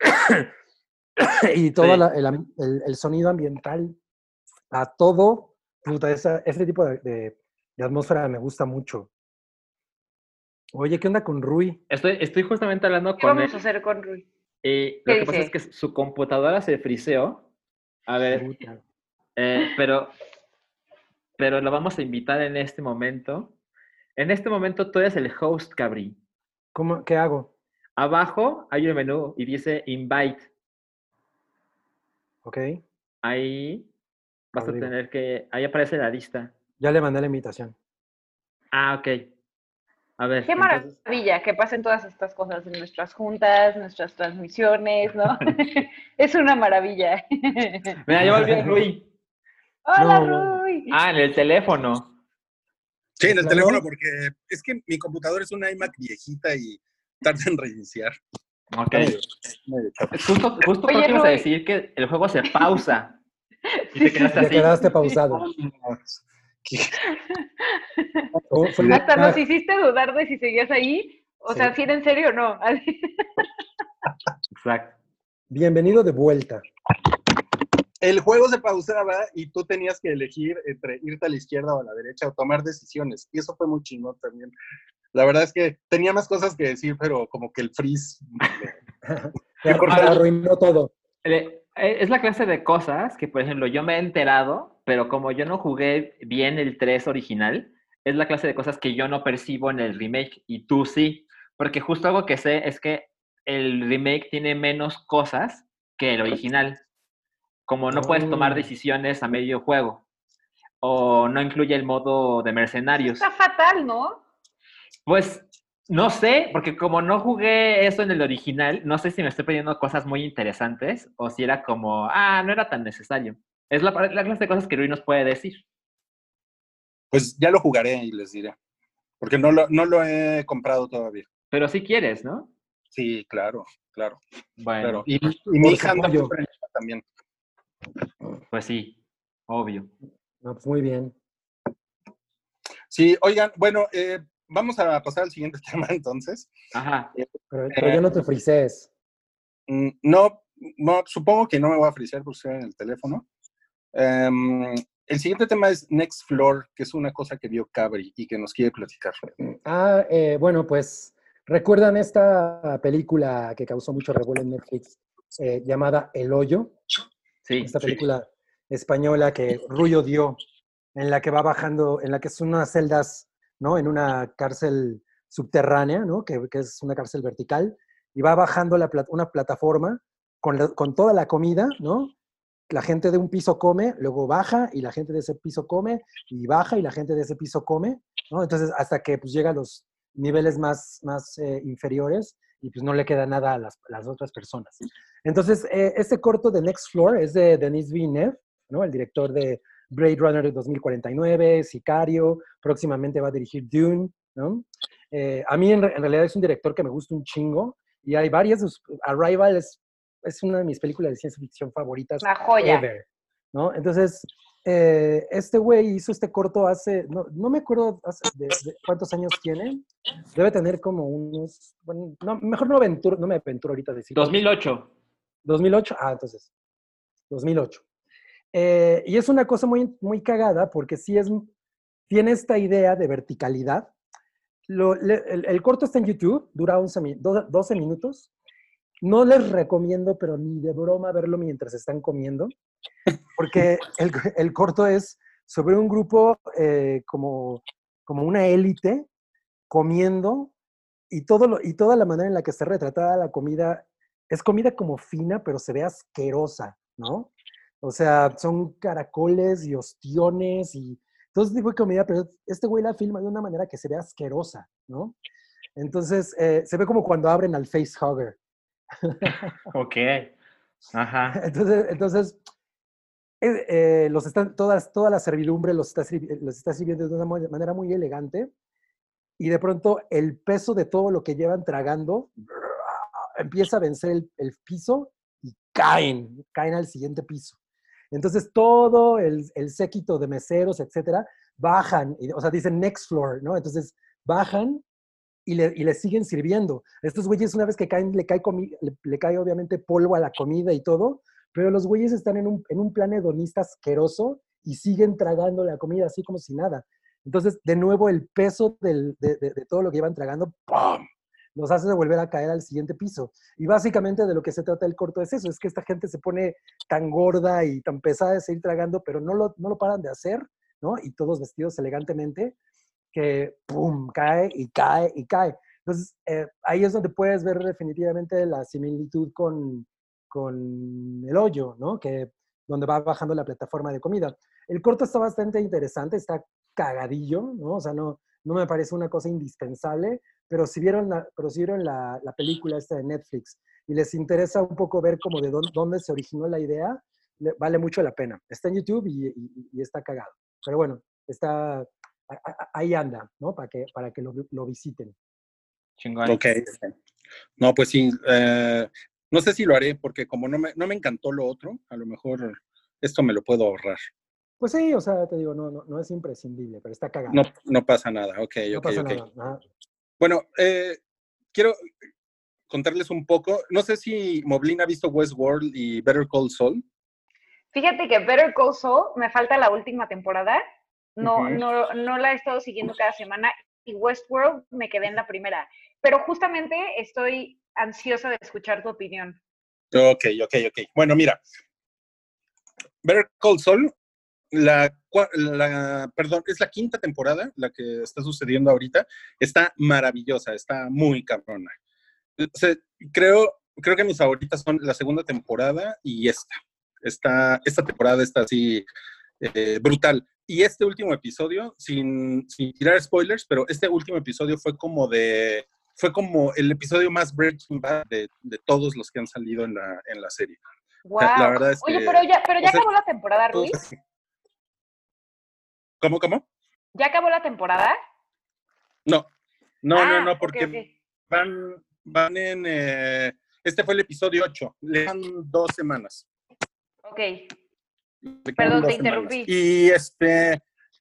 y todo Sí. la- el, el- el sonido ambiental, a todo, puta, esa- ese tipo de, de- de atmósfera me gusta mucho. Oye, ¿qué onda con Rui? Estoy, estoy justamente hablando ¿Qué con vamos él a hacer con Rui? y ¿Qué lo que pasa es dice? que su computadora se friseó. A ver. Eh, pero, pero lo vamos a invitar en este momento. En este momento tú eres el host, Cabri. ¿Cómo, ¿Qué hago? Abajo hay un menú y dice Invite. ¿Ok? Ahí vas a tener que... Ahí aparece la lista. Ya le mandé la invitación. Ah, ok. A ver. Qué entonces- maravilla que pasen todas estas cosas en nuestras juntas, nuestras transmisiones, ¿no? es una maravilla. Mira, ya volvió Rui. Hola, No. Rui. Ah, en el teléfono. Sí, en el teléfono porque es que mi computadora es una iMac viejita y tarda en reiniciar. Ok. Justo, justo Oye, ibas a decir que el juego se pausa. Y Sí, te quedaste Ya así. quedaste pausado. Hasta nos hiciste dudar de si seguías ahí. O Sí. sea, si era en serio o no. Exacto. Bienvenido de vuelta. El juego se pausaba y tú tenías que elegir entre irte a la izquierda o a la derecha o tomar decisiones. Y eso fue muy chingón también. La verdad es que tenía más cosas que decir, pero como que el freeze. Favor. arruinó todo. Eh, eh, Es la clase de cosas que, por ejemplo, yo me he enterado, pero como yo no jugué bien el 3 original, es la clase de cosas que yo no percibo en el remake y tú sí. Porque justo algo que sé es que el remake tiene menos cosas que el original. Como no puedes tomar Oh. decisiones a medio juego. O no incluye el modo de mercenarios. Está fatal, ¿no? Pues no sé, porque como no jugué eso en el original, no sé si me estoy perdiendo cosas muy interesantes o si era como, ah, no era tan necesario. Es la, la clase de cosas que Rui nos puede decir. Pues ya lo jugaré y les diré. Porque no lo, no lo he comprado todavía. Pero si quieres, ¿no? Sí, claro, claro, Bueno, claro. Y, y mi hija también. Pues sí, obvio. No, pues muy bien. Sí, oigan, bueno, eh, vamos a pasar al siguiente tema entonces. Ajá. Pero, pero ya no te frises. Mm, No, no, supongo que no me voy a frisear porque estoy en el teléfono. Em, el siguiente tema es Next Floor, que es una cosa que vio Cabri y que nos quiere platicar. Ah, eh, bueno, pues recuerdan esta película que causó mucho revuelo en Netflix eh, llamada El Hoyo, Sí. esta sí. película española que Rullo dio, en la que va bajando, en la que son unas celdas, ¿no? En una cárcel subterránea, ¿no? Que, que es una cárcel vertical, y va bajando la plat- una plataforma con, la- con toda la comida, ¿no? La gente de un piso come, luego baja y la gente de ese piso come, y baja y la gente de ese piso come, ¿no? Entonces, hasta que pues, llega a los niveles más, más eh, inferiores y pues no le queda nada a las, las otras personas. Entonces, eh, este corto de Next Floor es de Denis Villeneuve, ¿no? El director de Blade Runner 2049, Sicario, próximamente va a dirigir Dune, ¿no? Eh, a mí en, re- en realidad es un director que me gusta un chingo y hay varias, Arrival es, es una de mis películas de ciencia ficción favoritas Una joya. ever, ¿no? Entonces, eh, este güey hizo este corto hace, no, no me acuerdo hace- de, de cuántos años tiene, debe tener como unos, bueno, no, mejor no, aventuro, no me aventuro ahorita a decir. 2008. 2008, ah, entonces, 2008. Eh, y es una cosa muy, muy cagada porque sí es, tiene esta idea de verticalidad. Lo- le- el, el corto está en YouTube, dura 11 mi- do- 12 minutos. No les recomiendo, pero ni de broma verlo mientras están comiendo, porque el, el corto es sobre un grupo eh, como, como una élite comiendo y, todo lo, y toda la manera en la que está retratada la comida es comida como fina, pero se ve asquerosa, ¿no? O sea, son caracoles y ostiones y todo ese tipo de comida, pero este güey la filma de una manera que se ve asquerosa, ¿no? Entonces, eh, se ve como cuando abren al facehugger. Ok. Ajá. Entonces, entonces eh, los están, todas, toda la servidumbre los está, los está sirviendo de una manera muy elegante y de pronto el peso de todo lo que llevan tragando empieza a vencer el, el piso y caen, caen al siguiente piso. Entonces todo el, el séquito de meseros, etcétera, bajan, o sea, dicen next floor, ¿no? Entonces bajan y le, y le siguen sirviendo. Estos güeyes una vez que caen, le cae, le cae obviamente polvo a la comida y todo, pero los güeyes están en un, en un plan hedonista asqueroso y siguen tragando la comida así como si nada. Entonces, de nuevo, el peso de, de- de todo lo que iban tragando, ¡pum! los hace volver a caer al siguiente piso. Y básicamente de lo que se trata el corto es eso, es que esta gente se pone tan gorda y tan pesada de seguir tragando, pero no lo, no lo paran de hacer, ¿no? Y todos vestidos elegantemente, que ¡pum! cae y cae y cae. Entonces, eh, ahí es donde puedes ver definitivamente la similitud con, con el hoyo, ¿no? Que donde va bajando la plataforma de comida. El corto está bastante interesante, está cagadillo, ¿no? O sea, no, no me parece una cosa indispensable, pero si vieron la, pero si vieron la, la película esta de Netflix y les interesa un poco ver como de dónde, dónde se originó la idea, le- vale mucho la pena. Está en YouTube y, y- y está cagado. Pero bueno, está, a- a- ahí anda, ¿no? Para que, para que lo, lo visiten. Chingón. Ok. No, pues sí. eh, no sé si lo haré porque como no me, no me encantó lo otro, a lo mejor esto me lo puedo ahorrar. Pues sí, o sea, te digo, no, no, no es imprescindible, pero está cagado. No, no pasa nada. Ok, No ok, pasa ok. nada. Bueno, eh, quiero contarles un poco. No sé si Moblin ha visto Westworld y Better Call Saul. Fíjate que Better Call Saul me falta la última temporada. No, Ujú. no, no la he estado siguiendo cada semana y Westworld me quedé en la primera. Pero justamente estoy ansiosa de escuchar tu opinión. Ok, ok, ok. Bueno, mira. Better Call Saul, la, la, perdón, es la quinta temporada, la que está sucediendo ahorita. Está maravillosa, está muy cabrona. Creo, creo que mis favoritas son la segunda temporada y esta. Esta, esta temporada está así eh, brutal. Y este último episodio, sin, sin tirar spoilers, pero este último episodio fue como de, fue como el episodio más Breaking Bad de, de todos los que han salido en la, en la serie. Wow. la verdad es Oye, que- pero ya, pero ya sea, acabó la temporada, Ruiz. ¿Cómo, cómo? ¿Ya acabó la temporada? No, no, Ah, no, no, ok, porque van, van en, eh, este fue el episodio 8, le dan dos semanas. Ok. Le Perdón, te interrumpí. Y este,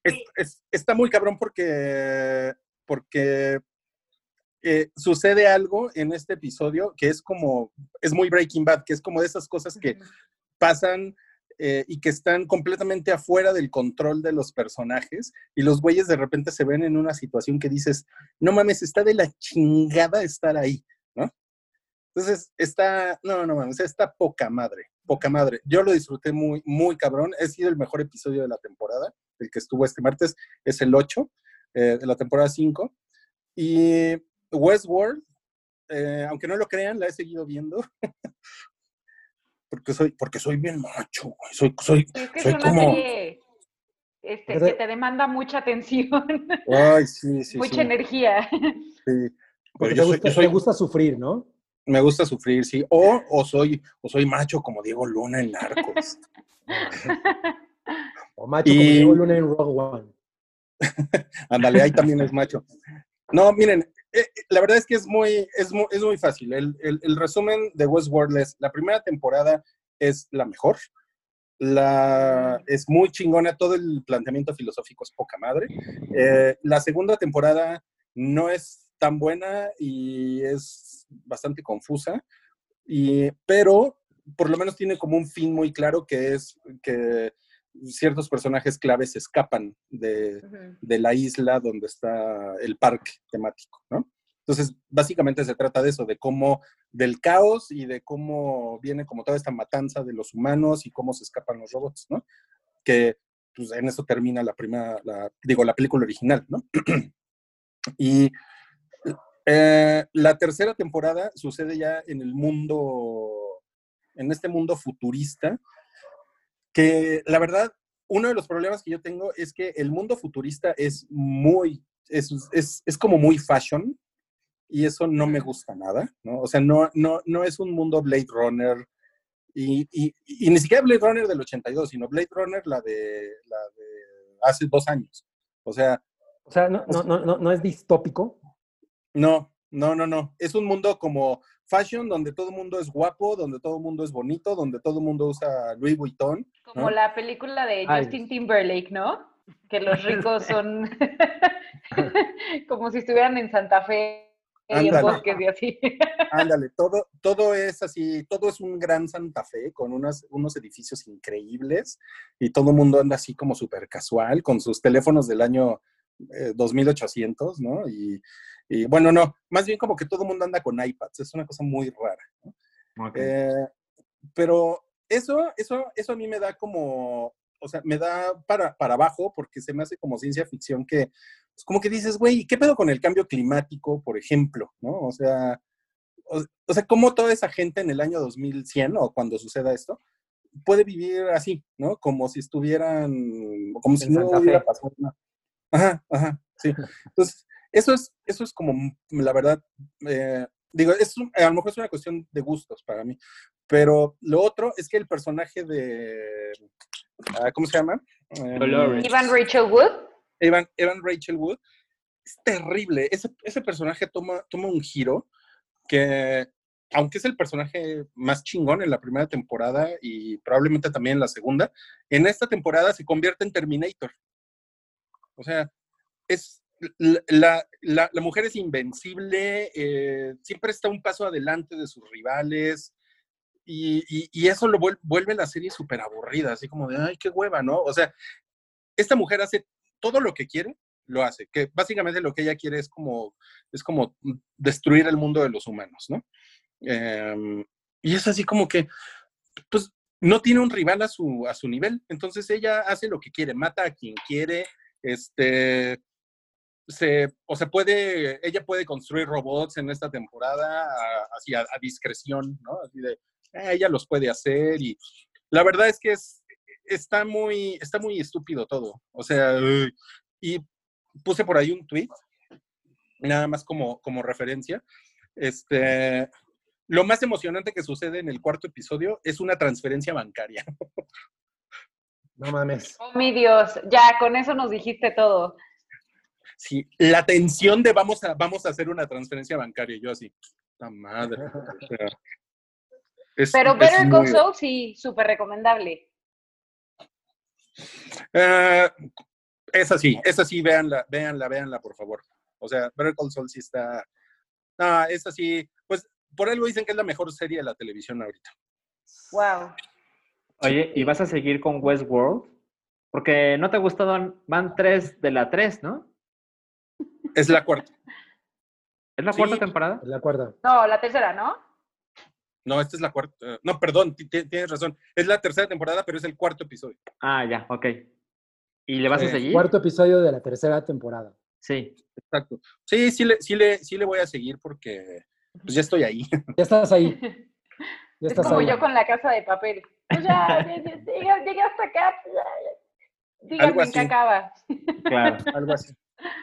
es- es- está muy cabrón porque, porque eh, sucede algo en este episodio que es como, es muy Breaking Bad, que es como de esas cosas que pasan eh, y que están completamente afuera del control de los personajes y los güeyes de repente se ven en una situación que dices, no mames, está de la chingada estar ahí, ¿no? Entonces, está, no, no mames, está poca madre, poca madre. Yo lo disfruté muy, muy cabrón. Ha sido el mejor episodio de la temporada, el que estuvo este martes, es el 8 eh, de la temporada 5. Y Westworld, eh, aunque no lo crean, la he seguido viendo. porque soy, porque soy bien macho, güey. Soy, soy, es que es soy una como. serie este, que te demanda mucha atención, Ay, sí, sí, mucha sí. energía. sí. Porque te, yo soy, gusta, yo soy- te gusta sufrir, ¿no? me gusta sufrir, sí. O, o soy, o soy macho como Diego Luna en Narcos. O macho como Diego Luna en Rogue One. Ándale, ahí también es macho. No, miren, eh, eh, la verdad es que es muy, es muy, es muy fácil. El, el- resumen de Westworld es, la primera temporada es la mejor. La, es muy chingona, todo el planteamiento filosófico es poca madre. Eh, la segunda temporada no es tan buena y es bastante confusa, y, pero por lo menos tiene como un fin muy claro que es que ciertos personajes claves escapan de, de la isla donde está el parque temático, ¿no? Entonces, básicamente se trata de eso, de cómo, del caos y de cómo viene como toda esta matanza de los humanos y cómo se escapan los robots, ¿no? Que pues en eso termina la primera, la, digo, la película original, ¿no? y eh, la tercera temporada sucede ya en el mundo, en este mundo futurista, que la verdad, uno de los problemas que yo tengo es que el mundo futurista es muy, es, es, es como muy fashion y eso no me gusta nada, ¿no? O sea, no, no, no es un mundo Blade Runner y, y, y ni siquiera Blade Runner del 82, sino Blade Runner la de, la de hace dos años. O sea, O sea, no, no, no, no, no es distópico. no, no, no, no. Es un mundo como fashion donde todo el mundo es guapo, donde todo el mundo es bonito, donde todo el mundo usa Louis Vuitton. Como la película de Ay. Justin Timberlake, ¿no? Que los ricos son como si estuvieran en Santa Fe y en bosques y así. Ándale, todo, todo es así, todo es un gran Santa Fe con unas, unos edificios increíbles y todo el mundo anda así como súper casual con sus teléfonos del año eh, 2800, ¿no? Y, y, bueno, no, más bien como que todo el mundo anda con iPads, es una cosa muy rara. Ok. Eh, pero eso, eso, eso a mí me da como, o sea, me da para, para abajo porque se me hace como ciencia ficción que, pues, como que dices, güey, ¿qué pedo con el cambio climático, por ejemplo? ¿No? O sea, o, o sea, ¿cómo toda esa gente en el año 2100 o cuando suceda esto puede vivir así, ¿no? Como si estuvieran, como si En no Santa hubiera pasado nada. Ajá, ajá, sí. Entonces, eso es, eso es como, la verdad, eh, digo, es, un- a lo mejor es una cuestión de gustos para mí, pero lo otro es que el personaje de, ah, ¿cómo se llama? Dolores. Ivan Rachel Wood. Evan, Evan Rachel Wood, es terrible. Ese, ese personaje toma, toma un giro que, aunque es el personaje más chingón en la primera temporada y probablemente también en la segunda, en esta temporada se convierte en Terminator. O sea, es la, la- mujer es invencible, eh, siempre está un paso adelante de sus rivales. Y, y- eso lo vuel- vuelve la serie súper aburrida, así como de, ay, qué hueva, ¿no? O sea, esta mujer hace todo lo que quiere lo hace. Que básicamente lo que ella quiere es como, es como destruir el mundo de los humanos, ¿no? Em, y es así como que, pues, no tiene un rival a su, a su nivel. Entonces ella hace lo que quiere, mata a quien quiere, este, se, o se puede, ella puede construir robots en esta temporada a- así a, a discreción, ¿no? Así de, "Ah, ella los puede hacer y la verdad es que es, está muy, está muy estúpido todo. O sea, y puse por ahí un tweet, nada más como, como referencia. Este, lo más emocionante que sucede en el cuarto episodio es una transferencia bancaria. No mames. Oh, mi Dios, ya con eso nos dijiste todo. Sí, la tensión de vamos a, vamos a hacer una transferencia bancaria. Yo así, la madre. o sea, es- Pero es Better Call Saul sí, súper recomendable. Eh, esa sí, esa sí, véanla, véanla, véanla, por favor. O sea, Better Call Saul sí está. No, esa sí, pues por algo dicen que es la mejor serie de la televisión ahorita. Wow. Oye, ¿y vas a seguir con Westworld? Porque no te ha gustado, van tres de la tres, ¿no? Es la cuarta. ¿Es la Sí. cuarta temporada? La cuerda. No, la tercera, ¿no? No, esta es la cuarta. eh, No, perdón, ti- ti- tienes razón. Es la tercera temporada, pero es el cuarto episodio. Ah, ya, ok. ¿Y le vas a seguir? Cuarto episodio de la tercera temporada. Sí. Exacto. Sí, sí le, sí le, sí le voy a seguir porque pues ya estoy ahí. Ya estás ahí. Ya Es como ahí. yo con la casa de papel. Pues ya, llegué, hasta acá. pues. Díganme en qué acaba. Claro. Algo así.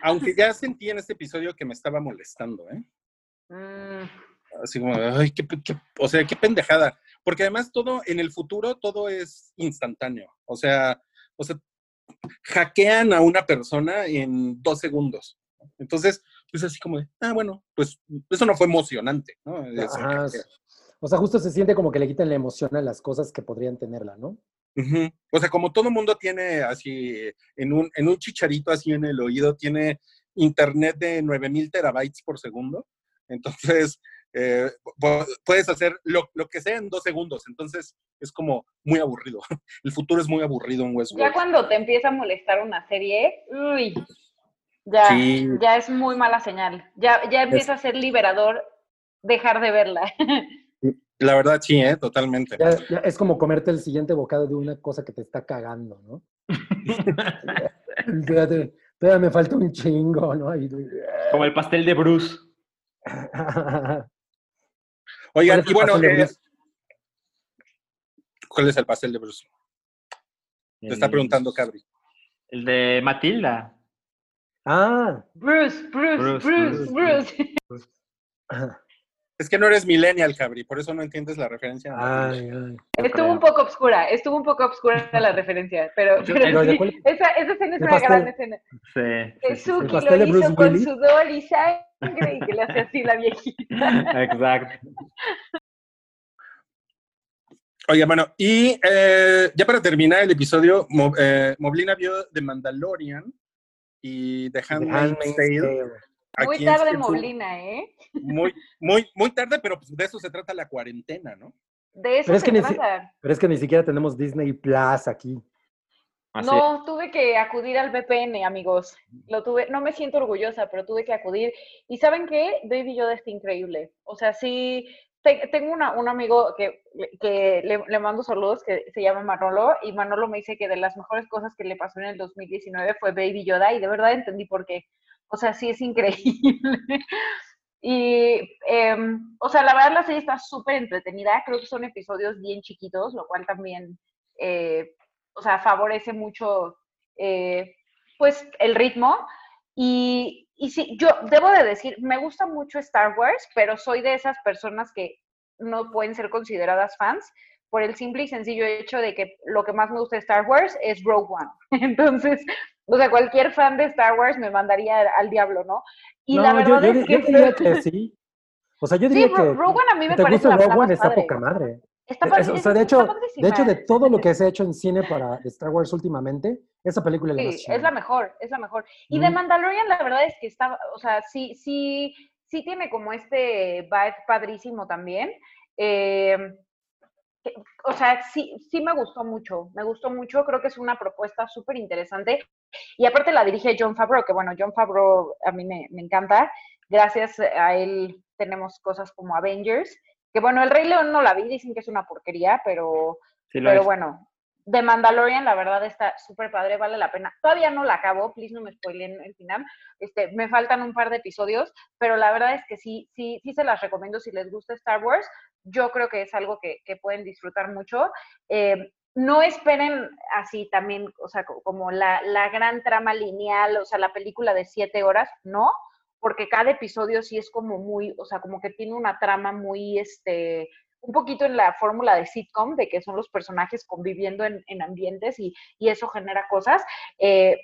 Aunque ya sentí en este episodio que me estaba molestando, ¿eh? Mm, Así como, ay, qué, o sea, qué pendejada. Porque además todo, en el futuro, todo es instantáneo. O sea, o sea, hackean a una persona en dos segundos. Entonces, pues así como de, ah, bueno, pues eso no fue emocionante, ¿no? Ajá. O sea, justo se siente como que le quitan la emoción a las cosas que podrían tenerla, ¿no? O sea, como todo mundo tiene así, en un, en un chicharito así en el oído, tiene internet de 9000 terabytes por segundo. Entonces, eh, pu- puedes hacer lo, lo que sea en dos segundos. Entonces, es como muy aburrido. El futuro es muy aburrido en Ya Westworld. cuando te empieza a molestar una serie, uy, ya, Sí. ya es muy mala señal. Ya, ya empieza a ser liberador dejar de verla. La verdad, sí, ¿eh? Totalmente. Ya, ya es como comerte el siguiente bocado de una cosa que te está cagando, ¿no? Todavía, todavía me falta un chingo, ¿no? Y- Como el pastel de Bruce. Oigan, ¿Cuál es y el bueno, pastel de eh, Bruce? ¿cuál es el pastel de Bruce? Te está preguntando Cabri. El de Matilda. ah, Bruce, Bruce, Bruce, Bruce, Bruce, Bruce. Es que no eres millennial, Cabri, por eso no entiendes la referencia. ay, ay. yo Estuvo creo. un poco obscura, estuvo un poco obscura la referencia, pero, Yo- pero pero ¿de sí, cuál? esa, esa escena es ¿El una gran pastel? escena. Sí, Que. Suki lo hizo con Willis? sudor y sangre y que le hace así la viejita. Exacto. Oye, bueno, y eh, ya para terminar el episodio, Mo- eh, Moblina vio The Mandalorian y The Handmaid's Tale. Muy aquí en tarde, Cinefu- Molina, ¿eh? Muy, muy, muy tarde, pero pues de eso se trata la cuarentena, ¿no? De eso Pero es se que ni si- trata. Pero es que ni siquiera tenemos Disney Plus aquí. Así. No, tuve que acudir al VPN, amigos. Lo tuve, no me siento orgullosa, pero tuve que acudir. Y ¿saben qué? Baby Yoda está increíble. O sea, sí, te- tengo una, un amigo que, que le, le mando saludos, que se llama Manolo, y Manolo me dice que de las mejores cosas que le pasó en el 2019 fue Baby Yoda, y de verdad entendí por qué. O sea, sí es increíble. Y, em, o sea, la verdad la serie está súper entretenida. Creo que son episodios bien chiquitos, lo cual también, eh, o sea, favorece mucho, eh, pues, el ritmo. Y, y sí, yo debo de decir, me gusta mucho Star Wars, pero soy de esas personas que no pueden ser consideradas fans por el simple y sencillo hecho de que lo que más me gusta de Star Wars es Rogue One. Entonces, o sea, cualquier fan de Star Wars me mandaría al diablo, ¿no? Y no, la yo, verdad yo, es di- que... yo diría que sí. O sea, yo Sí, diría Ro- que, One a mí me te parece gusta más está poca madre. Está Es- o sea, de hecho, de hecho, de todo lo que se ha hecho en cine para de Star Wars últimamente, esa película es la más Sí, es la mejor, es la mejor. Y de Mm. Mandalorian, la verdad es que está, o sea, sí, sí, sí tiene como este vibe padrísimo también. Eh, que- o sea, sí, sí me gustó mucho, me gustó mucho, creo que es una propuesta súper interesante. Y aparte la dirige John Favreau, que bueno, John Favreau a mí me, me encanta. Gracias a él tenemos cosas como Avengers, que bueno, El Rey León no la vi, dicen que es una porquería, pero, Sí, pero es. bueno, The Mandalorian, la verdad está súper padre, vale la pena. Todavía no la acabo, please no me spoilen el final. Este, me faltan un par de episodios, pero la verdad es que sí, sí, sí se las recomiendo si les gusta Star Wars. Yo creo que es algo que, pueden disfrutar mucho. Eh, no esperen así también, o sea, co- como la, la gran trama lineal, o sea, la película de siete horas, no, porque cada episodio sí es como muy, o sea, como que tiene una trama muy, este, un poquito en la fórmula de sitcom, de que son los personajes conviviendo en, en ambientes y, y eso genera cosas. Eh,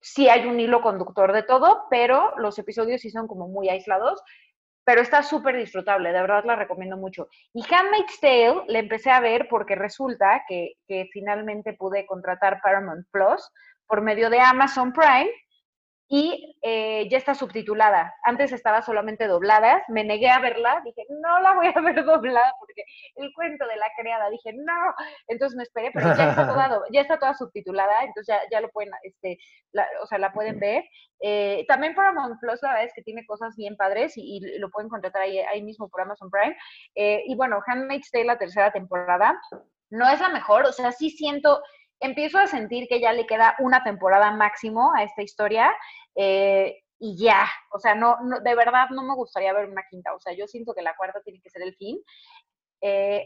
sí hay un hilo conductor de todo, pero los episodios sí son como muy aislados, pero está súper disfrutable, de verdad la recomiendo mucho. Y Handmaid's Tale le empecé a ver porque resulta que finalmente pude contratar Paramount Plus por medio de Amazon Prime y eh, ya está subtitulada. Antes estaba solamente doblada, me negué a verla, dije, no la voy a ver doblada porque el cuento de la criada, dije, no, entonces me esperé, pero ya está toda, ya está toda subtitulada, entonces ya, ya lo pueden, este, la- o sea, la pueden ver. Eh, también Paramount Plus, la verdad es que tiene cosas bien padres y, y lo pueden contratar ahí, ahí mismo por Amazon Prime. Eh, y bueno, Handmaid's Tale, la tercera temporada, no es la mejor, o sea, sí siento, empiezo a sentir que ya le queda una temporada máximo a esta historia eh, y ya, o sea, no, no, de verdad no me gustaría ver una quinta, o sea, yo siento que la cuarta tiene que ser el fin. Eh,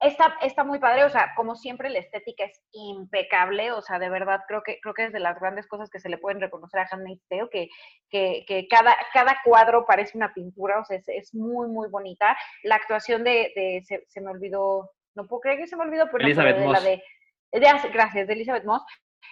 está, está muy padre, o sea, como siempre la estética es impecable, o sea, de verdad creo que, creo que es de las grandes cosas que se le pueden reconocer a Handmaid's Tale, que, que, que cada, cada cuadro parece una pintura, o sea, es, es muy, muy bonita. La actuación de, de se, se me olvidó, no puedo creer que se me olvidó, pero, Elizabeth pero de la Moss. de- gracias, de Elizabeth Moss,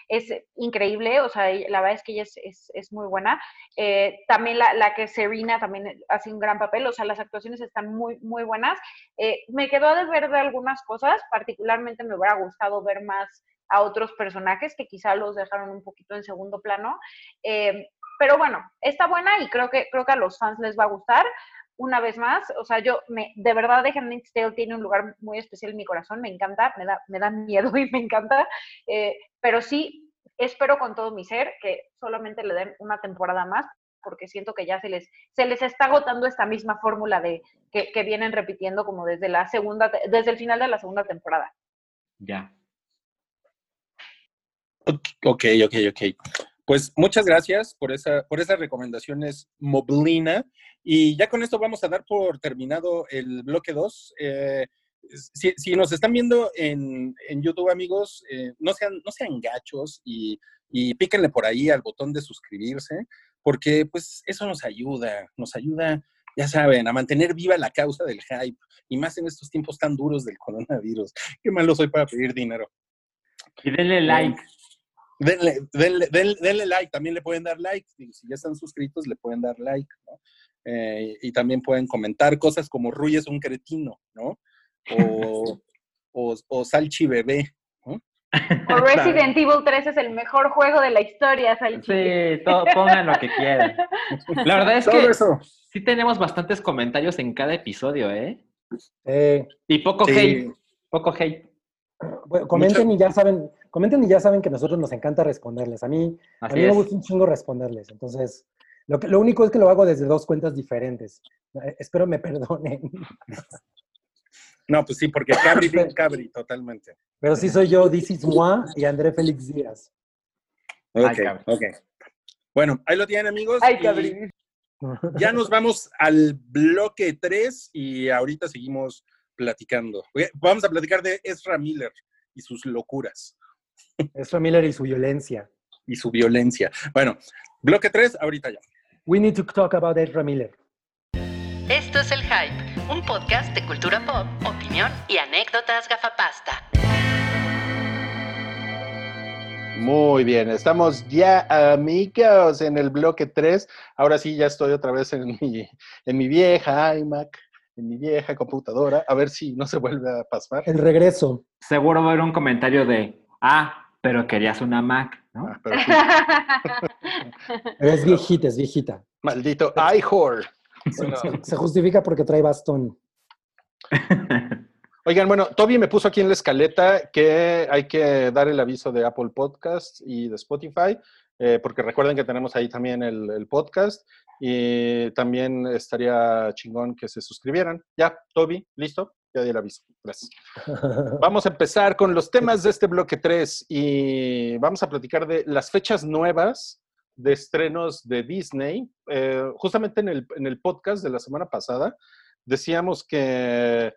es increíble, o sea, la verdad es que ella es, es, es muy buena. Eh, también la, la que Serena también hace un gran papel, o sea, las actuaciones están muy, muy buenas. Eh, me quedó de ver de algunas cosas, particularmente me hubiera gustado ver más a otros personajes que quizá los dejaron un poquito en segundo plano. Eh, pero bueno, está buena y creo que, creo que a los fans les va a gustar. Una vez más, o sea, yo me, de verdad The Handmaid's tiene un lugar muy especial en mi corazón, me encanta, me da, me da miedo y me encanta, eh, pero sí espero con todo mi ser que solamente le den una temporada más, porque siento que ya se les, se les está agotando esta misma fórmula de que, vienen repitiendo como desde la segunda, desde el final de la segunda temporada. Ya. Ok, ok, ok. Pues muchas gracias por, esa, por esas recomendaciones, Moblina. Y ya con esto vamos a dar por terminado el bloque 2. si, si nos están viendo en, en YouTube, amigos, eh, no, sean, no sean gachos y, y píquenle por ahí al botón de suscribirse, porque pues eso nos ayuda, nos ayuda, ya saben, a mantener viva la causa del hype, y más en estos tiempos tan duros del coronavirus. Qué malo soy para pedir dinero. Y denle like. Denle, denle, denle, denle like, también le pueden dar like. Digo, si ya están suscritos, le pueden dar like, ¿no? Eh, y también pueden comentar cosas como Ruy es un cretino, ¿no? O, o, o Salchi Bebé. ¿no? O Resident Evil 3 es el mejor juego de la historia, Salchi. Sí, todo, pongan lo que quieran. La verdad es Todo que eso. sí tenemos bastantes comentarios en cada episodio, ¿eh? Eh, Y poco Sí. hate. Poco hate. bueno, comenten y ya saben, comenten y ya saben que a nosotros nos encanta responderles. A mí, a mí me gusta un chingo responderles. Entonces, lo, que, lo único es que lo hago desde dos cuentas diferentes. Eh, espero me perdonen. No, pues sí, porque Cabri, bien Cabri, totalmente. Pero sí soy yo, This is moi y André Félix Díaz. Ok, ok. Bueno, ahí lo tienen, amigos. Ay, y cabrón. Ya nos vamos al bloque 3 y ahorita seguimos platicando. Vamos a platicar de Ezra Miller y sus locuras. Ezra Miller y su violencia. y su violencia. Bueno, bloque 3, ahorita ya. We need to talk about Ezra Miller. Esto es El Hype, un podcast de cultura pop, opinión y anécdotas gafapasta. Muy bien, estamos ya amigos en el bloque 3. Ahora sí, ya estoy otra vez en mi, en mi vieja iMac, en mi vieja computadora, a ver si no se vuelve a pasar. El regreso. Seguro va a haber un comentario de, ah, pero querías una Mac, ¿no? Ah, pero sí, Pero es viejita, es viejita. maldito iHor. Se, se- se justifica porque trae bastón. Oigan, bueno, Toby me puso aquí en la escaleta que hay que dar el aviso de Apple Podcasts y de Spotify, eh, porque recuerden que tenemos ahí también el, el podcast y también estaría chingón que se suscribieran. Ya, Toby, listo, ya di el aviso. Gracias. Vamos a empezar con los temas de este bloque 3 y vamos a platicar de las fechas nuevas de estrenos de Disney. Eh, justamente en el, en el podcast de la semana pasada decíamos que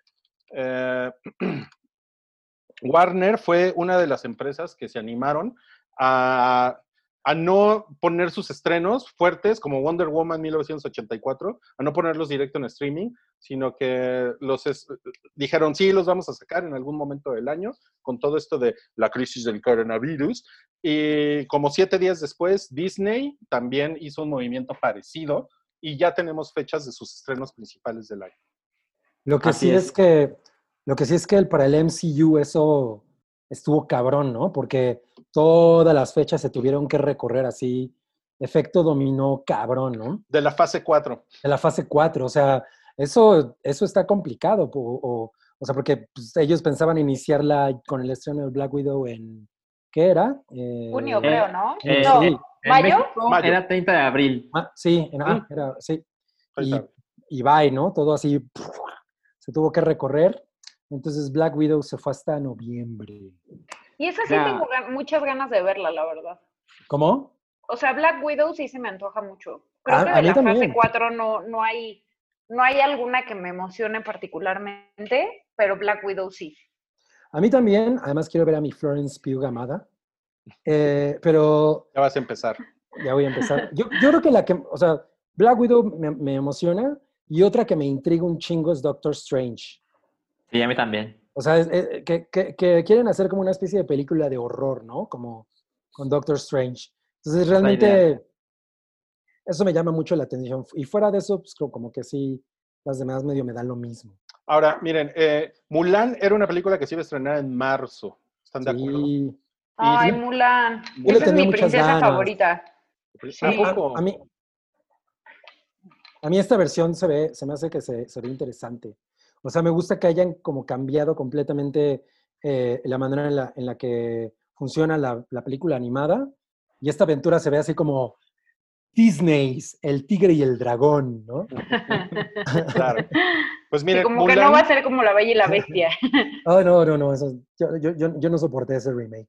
eh, Warner fue una de las empresas que se animaron a, a no poner sus estrenos fuertes como Wonder Woman 1984, a no ponerlos directo en streaming, sino que los es- dijeron, sí, los vamos a sacar en algún momento del año, con todo esto de la crisis del coronavirus. Y como siete días después, Disney también hizo un movimiento parecido y ya tenemos fechas de sus estrenos principales del año. Lo que Así sí es. es. que, lo que sí es que el- para el MCU eso estuvo cabrón, ¿no? Porque todas las fechas se tuvieron que recorrer así, efecto dominó cabrón, ¿no? De la fase 4. De la fase 4, o sea, eso, eso está complicado, po- o, o sea, porque pues, ellos pensaban iniciarla con el estreno de Black Widow en, ¿qué era? Eh, Junio, creo, ¿no? eh, no, sí. ¿Mayo? México Mayo. Era 30 de abril. ah, sí, en- ah, era, sí. Y, y bye, ¿no? Todo así, se tuvo que recorrer. Entonces Black Widow se fue hasta noviembre. Y esa sí Ya. tengo muchas ganas de verla, la verdad. ¿Cómo? O sea, Black Widow sí se me antoja mucho. Creo A- que a de mí la fase también. 4 no, no hay no hay alguna que me emocione particularmente, pero Black Widow sí. A mí también, además quiero ver a mi Florence Pugh amada. Eh, pero Ya vas a empezar. ya voy a empezar. Yo, yo creo que la que, o sea, Black Widow me, me emociona y otra que me intriga un chingo es Doctor Strange. Sí, a mí también. O sea, es- es- que, que- que quieren hacer como una especie de película de horror, ¿no? Como con Doctor Strange. Entonces, realmente, eso me llama mucho la atención. Y fuera de eso, pues co- como que sí, las demás medio me dan lo mismo. Ahora, miren, eh, Mulan era una película que se iba a estrenar en marzo. ¿Están de acuerdo? Sí. Ay, sí. Mulan. Yo Esa es mi princesa ganas. favorita. ¿A A- poco? A, mí, a mí esta versión se ve, se me hace que se, se ve interesante. O sea, me gusta que hayan como cambiado completamente eh, la manera en la, en la que funciona la, la película animada. Y esta aventura se ve así como Disney's El Tigre y el Dragón, ¿no? Claro. Pues Sí, miren, como que no va a ser como La Bella y la Bestia. Oh, no, no, no. eso- yo, yo, yo, yo no soporté ese remake.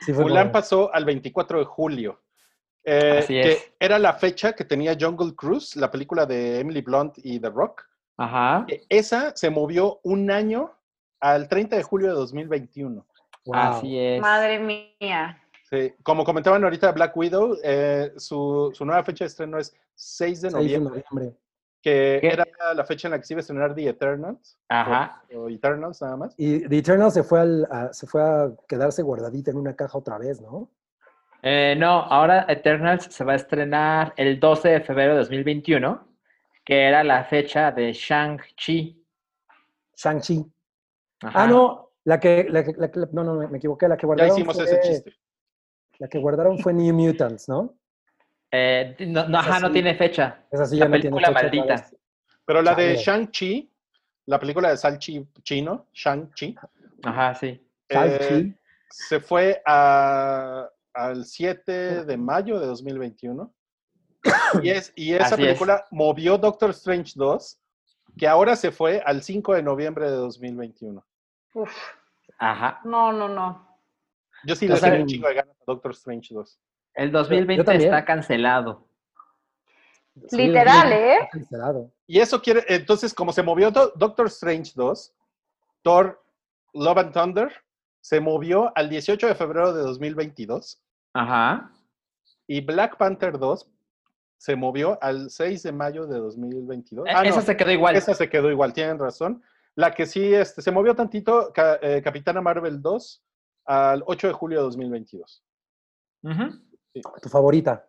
Sí fue Mulan como- pasó al 24 de julio. eh, Así que es. era la fecha que tenía Jungle Cruise, la película de Emily Blunt y The Rock. Ajá. que Esa se movió un año al 30 de julio de 2021. wow. Así es. Madre mía. Sí, como comentaban ahorita Black Widow, eh, su, su nueva fecha de estreno es 6 de 6 de noviembre, noviembre. que ¿Qué? era la fecha en la que se iba a estrenar The Eternals. Ajá. O, o Eternals nada más. Y The Eternal se fue, al- a, se fue a quedarse guardadita en una caja otra vez, ¿no? Eh, no, ahora Eternals se va a estrenar el 12 de febrero de 2021, que era la fecha de Shang-Chi. Shang-Chi. Ah, no, la que, la que- la que- no, no, me equivoqué, la que Ya guardaron. hicimos fue, ese chiste. La que guardaron fue New Mutants, ¿no? Eh, no, no, ajá, no tiene fecha. Esa sí La ya no tiene película fecha maldita. Pero la de. Shang-Chi, la película de Salchi chino, Shang-Chi, Ajá, sí. Shang-Chi. eh, se fue a- al 7 de mayo de 2021. Y, es, y esa Así es. película movió Doctor Strange 2, que ahora se fue al 5 de noviembre de 2021. Uf. Ajá. No, no, no. Yo sí le tengo un chingo de ganas a Doctor Strange 2. El 2020 también. está cancelado. Sí, Literal, ¿eh? está cancelado. Y eso quiere, entonces, como se movió Do- Doctor Strange 2, Thor Love and Thunder se movió al 18 de febrero de 2022 Ajá. y Black Panther 2 se movió al 6 de mayo de 2022. E- Ah, no, Esa se quedó igual. esa se quedó igual, tienen razón. La que sí este, se movió tantito, Ca- eh, Capitana Marvel 2, al 8 de julio de 2022. Ujú. Tu favorita.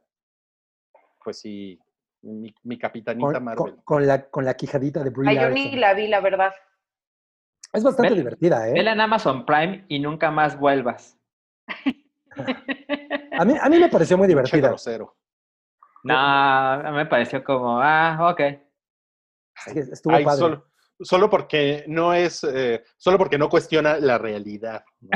Pues sí, mi, mi capitanita Con, Marvel. con- con la, con la quijadita de Brie Ay, yo ni la vi, la verdad. Es bastante Ve- divertida, ¿eh? Vela en Amazon Prime y nunca más vuelvas. A mí, a mí me pareció muy divertida. No, me pareció como, ah, ok. Estuvo Ay, padre. solo, solo porque no es, eh, solo porque no cuestiona la realidad. No,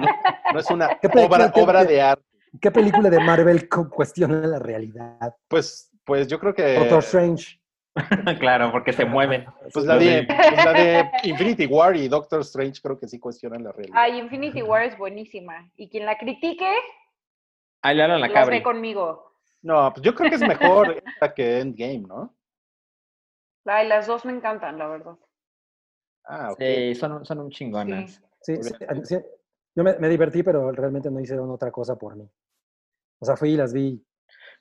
No- no es una ¿Qué pe- obra, qué- obra qué- de arte. ¿Qué película de Marvel cu- cuestiona la realidad? Pues, pues yo creo que. Doctor Strange. claro, porque se mueven. Pues la de, pues la de Infinity War y Doctor Strange creo que sí cuestionan la realidad. Ay, Infinity War es buenísima. Y quien la critique, Ahí le hablan la la cabra. ve conmigo. No, pues yo creo que es mejor esta que Endgame, ¿no? Ay, las dos me encantan, la verdad. Ah, ok. Sí, son, son un chingonas. Sí, sí, sí, Yo me, me divertí, pero realmente no hicieron otra cosa por mí. O sea, fui y las vi.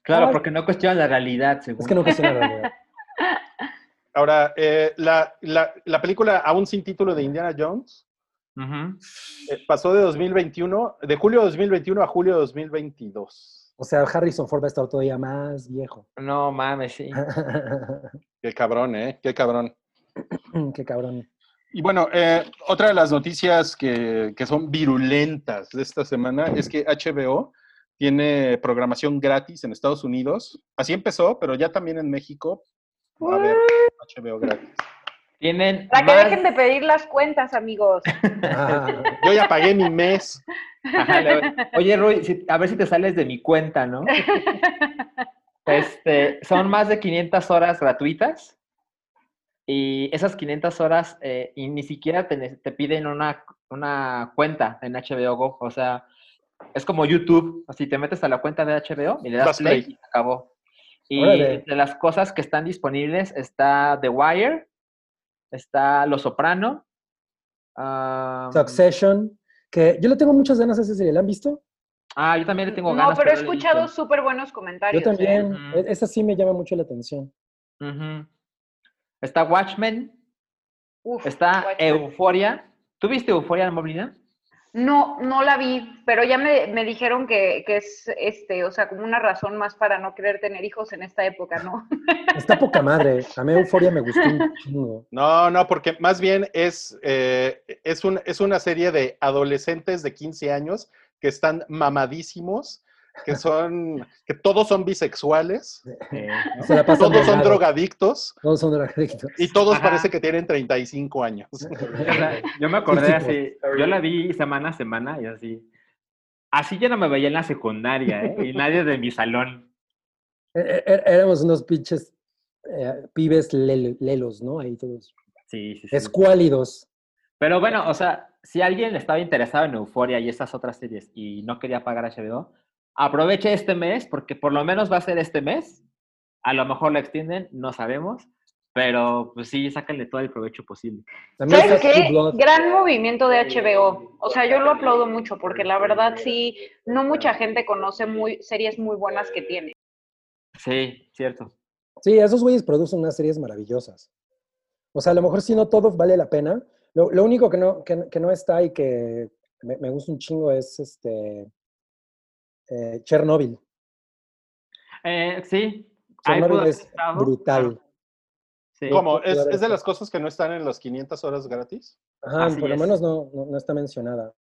Claro, Ay. porque no cuestionan la realidad, según. Es que no cuestiona la realidad. Ahora, eh, la, la, la película aún sin título de Indiana Jones Ujú. eh, pasó de 2021, de julio de 2021 a julio de 2022. O sea, Harrison Ford va a estar todavía más viejo. No mames, sí. Qué cabrón, ¿eh? Qué cabrón. Qué cabrón. Y bueno, eh, otra de las noticias que, que son virulentas de esta semana es que HBO tiene programación gratis en Estados Unidos. Así empezó, pero ya también en México va a haber HBO gratis. Tienen Para que dejen de pedir las cuentas, amigos. Ah, Yo ya pagué mi mes. Ajá, le- Oye, Rui, si- a ver si te sales de mi cuenta, ¿no? Este, son más de 500 horas gratuitas y esas 500 horas eh, y ni siquiera te, piden una, una cuenta en HBO Go. O sea, es como YouTube. Así te metes a la cuenta de HBO y le das play play. y acabó. Y Órale. de las cosas que están disponibles está The Wire, está Los Soprano. Succession. Que yo le tengo muchas ganas a esa serie. ¿La han visto? Ah, yo también le tengo ganas. pero no la he escuchado súper buenos comentarios. Yo también. Ujú. E- Esa sí me llama mucho la atención. Está Watchmen, Uf, está Watchmen. Euphoria. ¿Tú viste Euphoria, Moblina? No, no la vi, pero ya me, me dijeron que, que es este, o sea, como una razón más para no querer tener hijos en esta época, ¿no? Está poca madre. A mí Euforia me gustó un chingo. No, no, porque más bien es, eh, es, un- es una serie de adolescentes de 15 años que están mamadísimos, que son, que todos son bisexuales, Se la pasan todos son drogadictos Todos son drogadictos. y todos Ajá. parece que tienen 35 años. Yo me acordé Sí, así, yo la vi semana a semana y así. Así ya no me veía en la secundaria, ¿eh? Y nadie de mi salón. E- e- Éramos unos pinches eh, pibes lel- lelos, ¿no? Ahí todos. Sí, sí, sí. Escuálidos. Pero bueno, o sea, si alguien estaba interesado en Euphoria y esas otras series y no quería pagar HBO, aproveche este mes, porque por lo menos va a ser este mes. A lo mejor lo extienden, no sabemos. Pero pues sí, sáquenle todo el provecho posible. También ¿Sabes qué? Gran movimiento de HBO. O sea, yo lo aplaudo mucho porque la verdad sí, no mucha gente conoce muy series muy buenas que tiene. Sí, cierto. Sí, esos güeyes producen unas series maravillosas. O sea, a lo mejor si no todo vale la pena. Lo, lo único que no, que, que no está y que me, me gusta un chingo es este eh, Chernobyl. Eh, sí. Chernobyl es estado, brutal. Sí. ¿Cómo? ¿Es, de las cosas que no están en las 500 horas gratis? Ajá, Así por lo menos no, no, no está mencionada.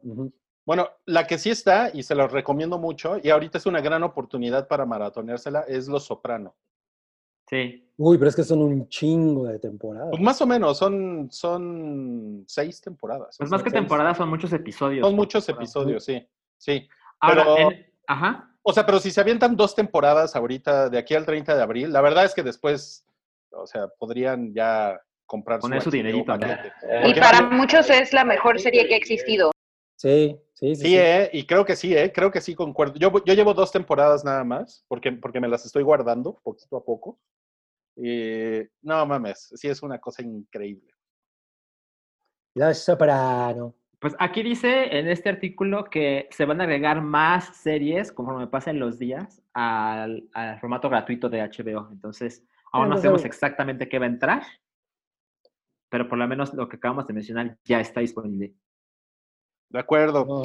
Bueno, la que sí está, y se los recomiendo mucho, y ahorita es una gran oportunidad para maratoneársela, es Los Soprano. Sí. Uy, pero es que son un chingo de temporadas. Pues más o menos, son, son seis temporadas. Pues más que temporadas son muchos episodios. Son muchos temporada. episodios, sí. Sí. Ahora, pero- en- Ajá. O sea, pero si se avientan dos temporadas ahorita, de aquí al 30 de abril, la verdad es que después, o sea, podrían ya comprar Poner su HBO dinerito. Y para muchos es la mejor serie que ha existido. Sí, sí, sí. Sí, sí. eh, y creo que sí, eh, creo que sí concuerdo. Yo, yo llevo dos temporadas nada más, porque, porque me las estoy guardando poquito a poco. Y no mames, sí es una cosa increíble. Los Soprano. Pues aquí dice en este artículo que se van a agregar más series conforme pasen los días al, al formato gratuito de HBO. Entonces, aún no sabemos exactamente qué va a entrar, pero por lo menos lo que acabamos de mencionar ya está disponible. De acuerdo. No,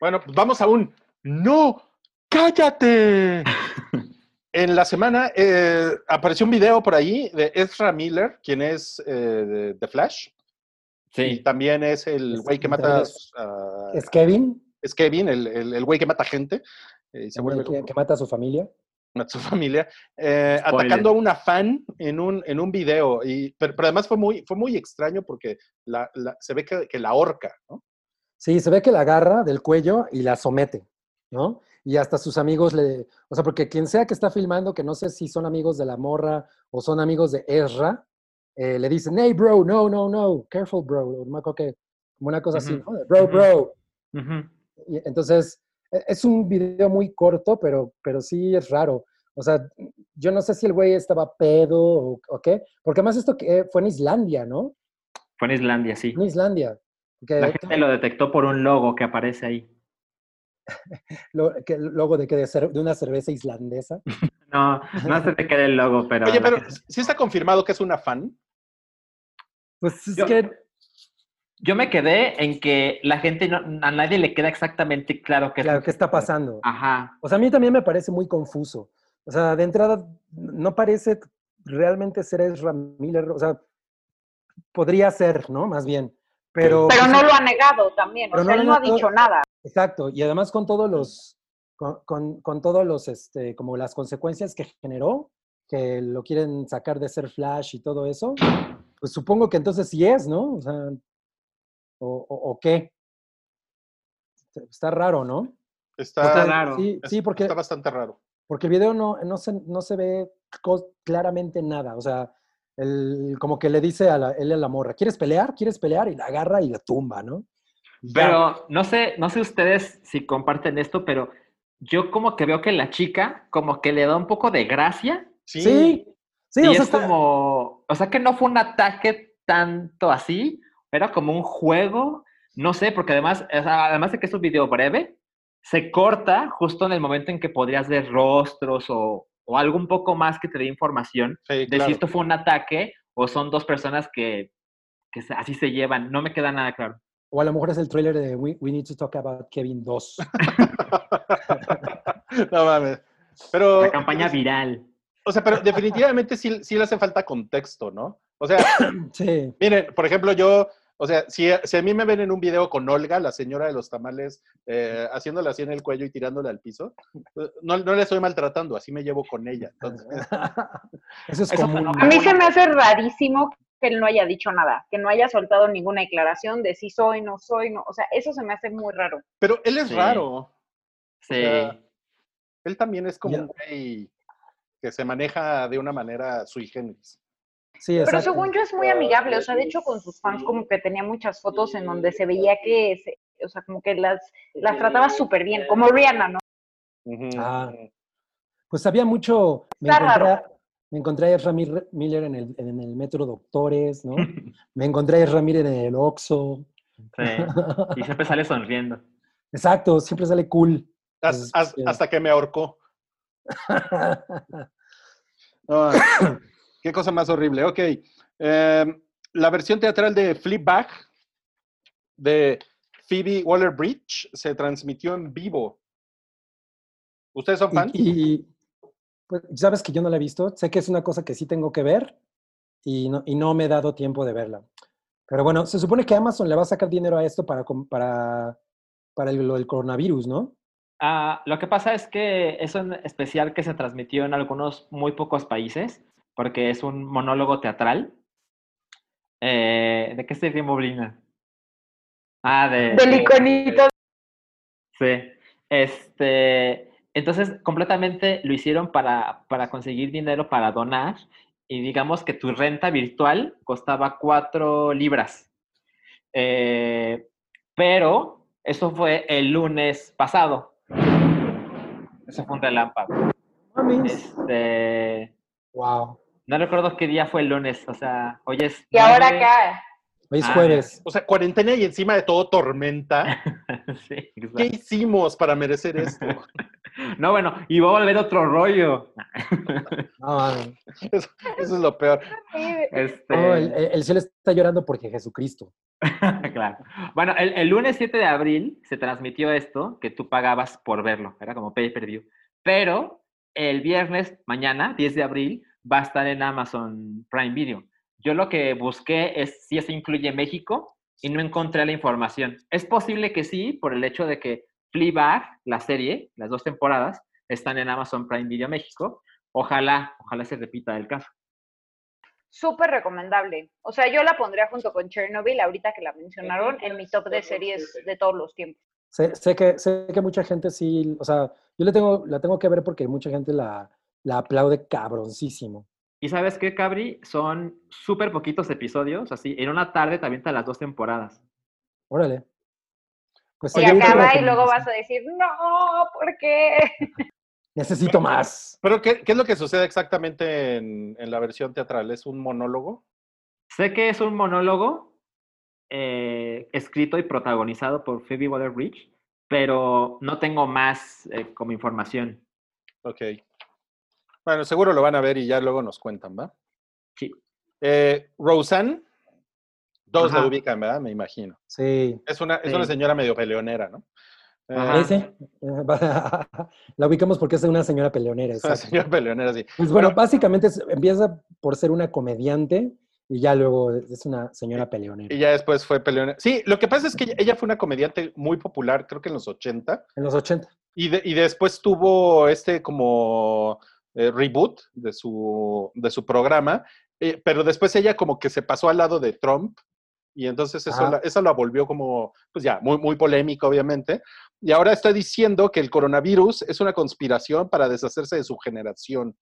Bueno, pues vamos a un ¡No! ¡Cállate! en la semana eh, apareció un video por ahí de Ezra Miller, quien es eh, de The Flash. Y también es el güey que mata es- a, es Kevin, es Kevin, el, el- el güey que mata gente. eh, y se el güey vuelve que, mata a su familia. Matsu Familia, eh, atacando a una fan en un, en un video. Y, pero, pero además fue muy, fue muy extraño porque la, la- se ve que, que la horca, ¿no? Sí, se ve que la agarra del cuello y la somete, ¿no? Y hasta sus amigos le... O sea, porque quien sea que está filmando, que no sé si son amigos de la morra o son amigos de Ezra, eh, le dicen, hey, bro, no, no, no, careful, bro. No me acuerdo que, como una cosa así. Bro, bro. Y entonces, e- es un video muy corto, pero, pero sí es raro. O sea, yo no sé si el güey estaba pedo o, o qué, porque además esto que fue en Islandia, ¿no? Fue en Islandia, sí. En Islandia. Que, La gente lo detectó por un logo que aparece ahí. lo- que luego de que de, de una cerveza islandesa. No, no sé de qué era el logo, pero. Oye, pero sí está confirmado que es una fan. Pues es Yo- que Yo me quedé en que la gente, no, a nadie le queda exactamente claro qué es Claro, lo ¿qué está pasando? Ajá. O sea, a mí también me parece muy confuso. O sea, de entrada, no parece realmente ser Ezra Miller. O sea, podría ser, ¿no? Más bien. Pero, Pero no lo ha negado también, Pero o no sea, lo él ha no ha dicho nada. Exacto. Y además con todos los, con, con, con todos los, este, como las consecuencias que generó, que lo quieren sacar de ser Flash y todo eso, pues supongo que entonces sí es, ¿no? O sea, o, o- o qué. Está raro, ¿no? Está, Está raro. Sí, es- sí, porque está bastante raro. Porque el video no, no, se, no se ve claramente nada. O sea, el, como que le dice a la, él a la morra, ¿quieres pelear? ¿Quieres pelear? Y la agarra y la tumba, ¿no? Pero no sé, no sé ustedes si comparten esto, pero yo como que veo que la chica como que le da un poco de gracia. Sí, sí, sí, y o es sea, está- como, o sea que no fue un ataque tanto así, era como un juego, no sé, porque además, además de que es un video breve, se corta justo en el momento en que podrías ver rostros o, o algo un poco más que te dé información sí, de claro. si esto fue un ataque o son dos personas que, que así se llevan. No me queda nada claro. o a lo mejor es el trailer de We, We Need to Talk About Kevin 2. no mames. Pero, La campaña viral. O sea, pero definitivamente sí, sí le hace falta contexto, ¿no? O sea, Sí, miren, por ejemplo, yo, o sea, si, si a mí me ven en un video con Olga, la señora de los tamales, eh, haciéndole así en el cuello y tirándole al piso, no, no le estoy maltratando, así me llevo con ella. Entonces, eso es Eso común. A mí se me hace rarísimo que él no haya dicho nada, que no haya soltado ninguna declaración de si soy, no soy, no. O sea, eso se me hace muy raro. pero él es Sí. raro. Sí. sea, Él también es como un güey que se maneja de una manera sui generis. Sí, Pero según yo es muy amigable, o sea, de hecho con sus fans como que tenía muchas fotos en donde se veía que, se- o sea, como que las, las trataba súper bien, como Rihanna, ¿no? Ah. Pues había mucho. Me Está encontré, raro. a- me encontré a Ezra Miller en el, en el Metro Doctores, ¿no? Me encontré a Ezra Miller en el Oxxo. Sí. Y siempre sale sonriendo. Exacto, siempre sale cool. Has- Pues, has- sí. hasta que me ahorcó. Qué cosa más horrible. Ok. em, la versión teatral de Flipback de Phoebe Waller Bridge se transmitió en vivo. ¿Ustedes son fans? Y, y, pues, sabes que yo no la he visto. Sé que es una cosa que sí tengo que ver y no, y no me he dado tiempo de verla. Pero bueno, se supone que Amazon le va a sacar dinero a esto para, para, para el, lo del coronavirus, ¿no? Ah, lo que pasa es que es un especial que se transmitió en algunos muy pocos países, porque es un monólogo teatral. Eh, ¿De qué se ríe Moblina? Ah, de... Del de- iconito. Sí. Este, entonces, completamente lo hicieron para, para conseguir dinero para donar. Y digamos que tu renta virtual costaba cuatro libras. Eh, pero eso fue el lunes pasado. Eso fue un relámpago. Este, Wow. no recuerdo qué día fue el lunes. O sea, hoy es. Y ahora nueve- acá, Hoy es Ah, jueves. O sea, cuarentena y encima de todo tormenta. sí. ¿Qué hicimos para merecer esto? No, bueno, y va a volver otro rollo. No. Eso, eso es lo peor. Este... No, el- el cielo está llorando porque Jesucristo. claro. Bueno, el, el lunes 7 de abril se transmitió esto que tú pagabas por verlo, era como pay per view. Pero el viernes, mañana, 10 de abril, va a estar en Amazon Prime Video. Yo lo que busqué es si eso incluye México y no encontré la información. Es posible que sí, por el hecho de que Fleabag, la serie, las dos temporadas, están en Amazon Prime Video México. Ojalá, ojalá se repita el caso. Súper recomendable. O sea, yo la pondría junto con Chernobyl, ahorita que la mencionaron, en mi top de series de todos los tiempos. Sé, sé que, sé que mucha gente sí, o sea, yo le tengo, la tengo que ver porque mucha gente la, la aplaude cabroncísimo. Y sabes qué, Cabri, son súper poquitos episodios, así, en una tarde te avientan las dos temporadas. Órale. Pues tu acaba y luego vas a decir, no, ¿por qué? Necesito más. Pero, ¿qué, qué es lo que sucede exactamente en, en la versión teatral? ¿Es un monólogo? Sé que es un monólogo eh, escrito y protagonizado por Phoebe Waller-Bridge, pero no tengo más eh, como información. Ok. Bueno, seguro lo van a ver y ya luego nos cuentan, ¿va? Sí. Eh, Roseanne, dos la ubican, ¿verdad? Me imagino. Sí. Es una, es una señora medio peleonera, ¿no? Eh. Sí. La ubicamos porque es una señora peleonera. es una exacto. señora peleonera, sí. Pues bueno, Bueno. básicamente es- empieza por ser una comediante y ya luego es una señora peleonera. Y ya después fue peleonera. Sí, lo que pasa es que ella- ella fue una comediante muy popular, creo que en los 80, En los 80. y, de- y después tuvo este como eh, reboot de su, de su programa, eh, pero después ella como que se pasó al lado de Trump, y entonces eso la, eso la volvió como, pues ya, muy, muy polémico, obviamente. Y ahora está diciendo que el coronavirus es una conspiración para deshacerse de su generación.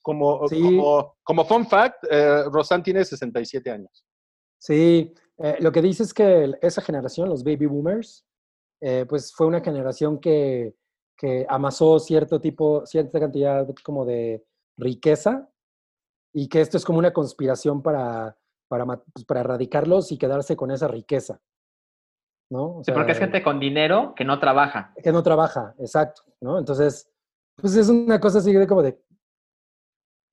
Como, Sí. como, como fun fact, eh, Rosanne tiene 67 años. Sí, eh, lo que dice es que esa generación, los baby boomers, eh, pues fue una generación que, que amasó cierto tipo, cierta cantidad como de riqueza y que esto es como una conspiración para, para, pues, para erradicarlos y quedarse con esa riqueza. ¿No? O Sí, porque es sea, gente con dinero que no trabaja. que no trabaja, exacto, ¿no? Entonces, pues es una cosa así de como de...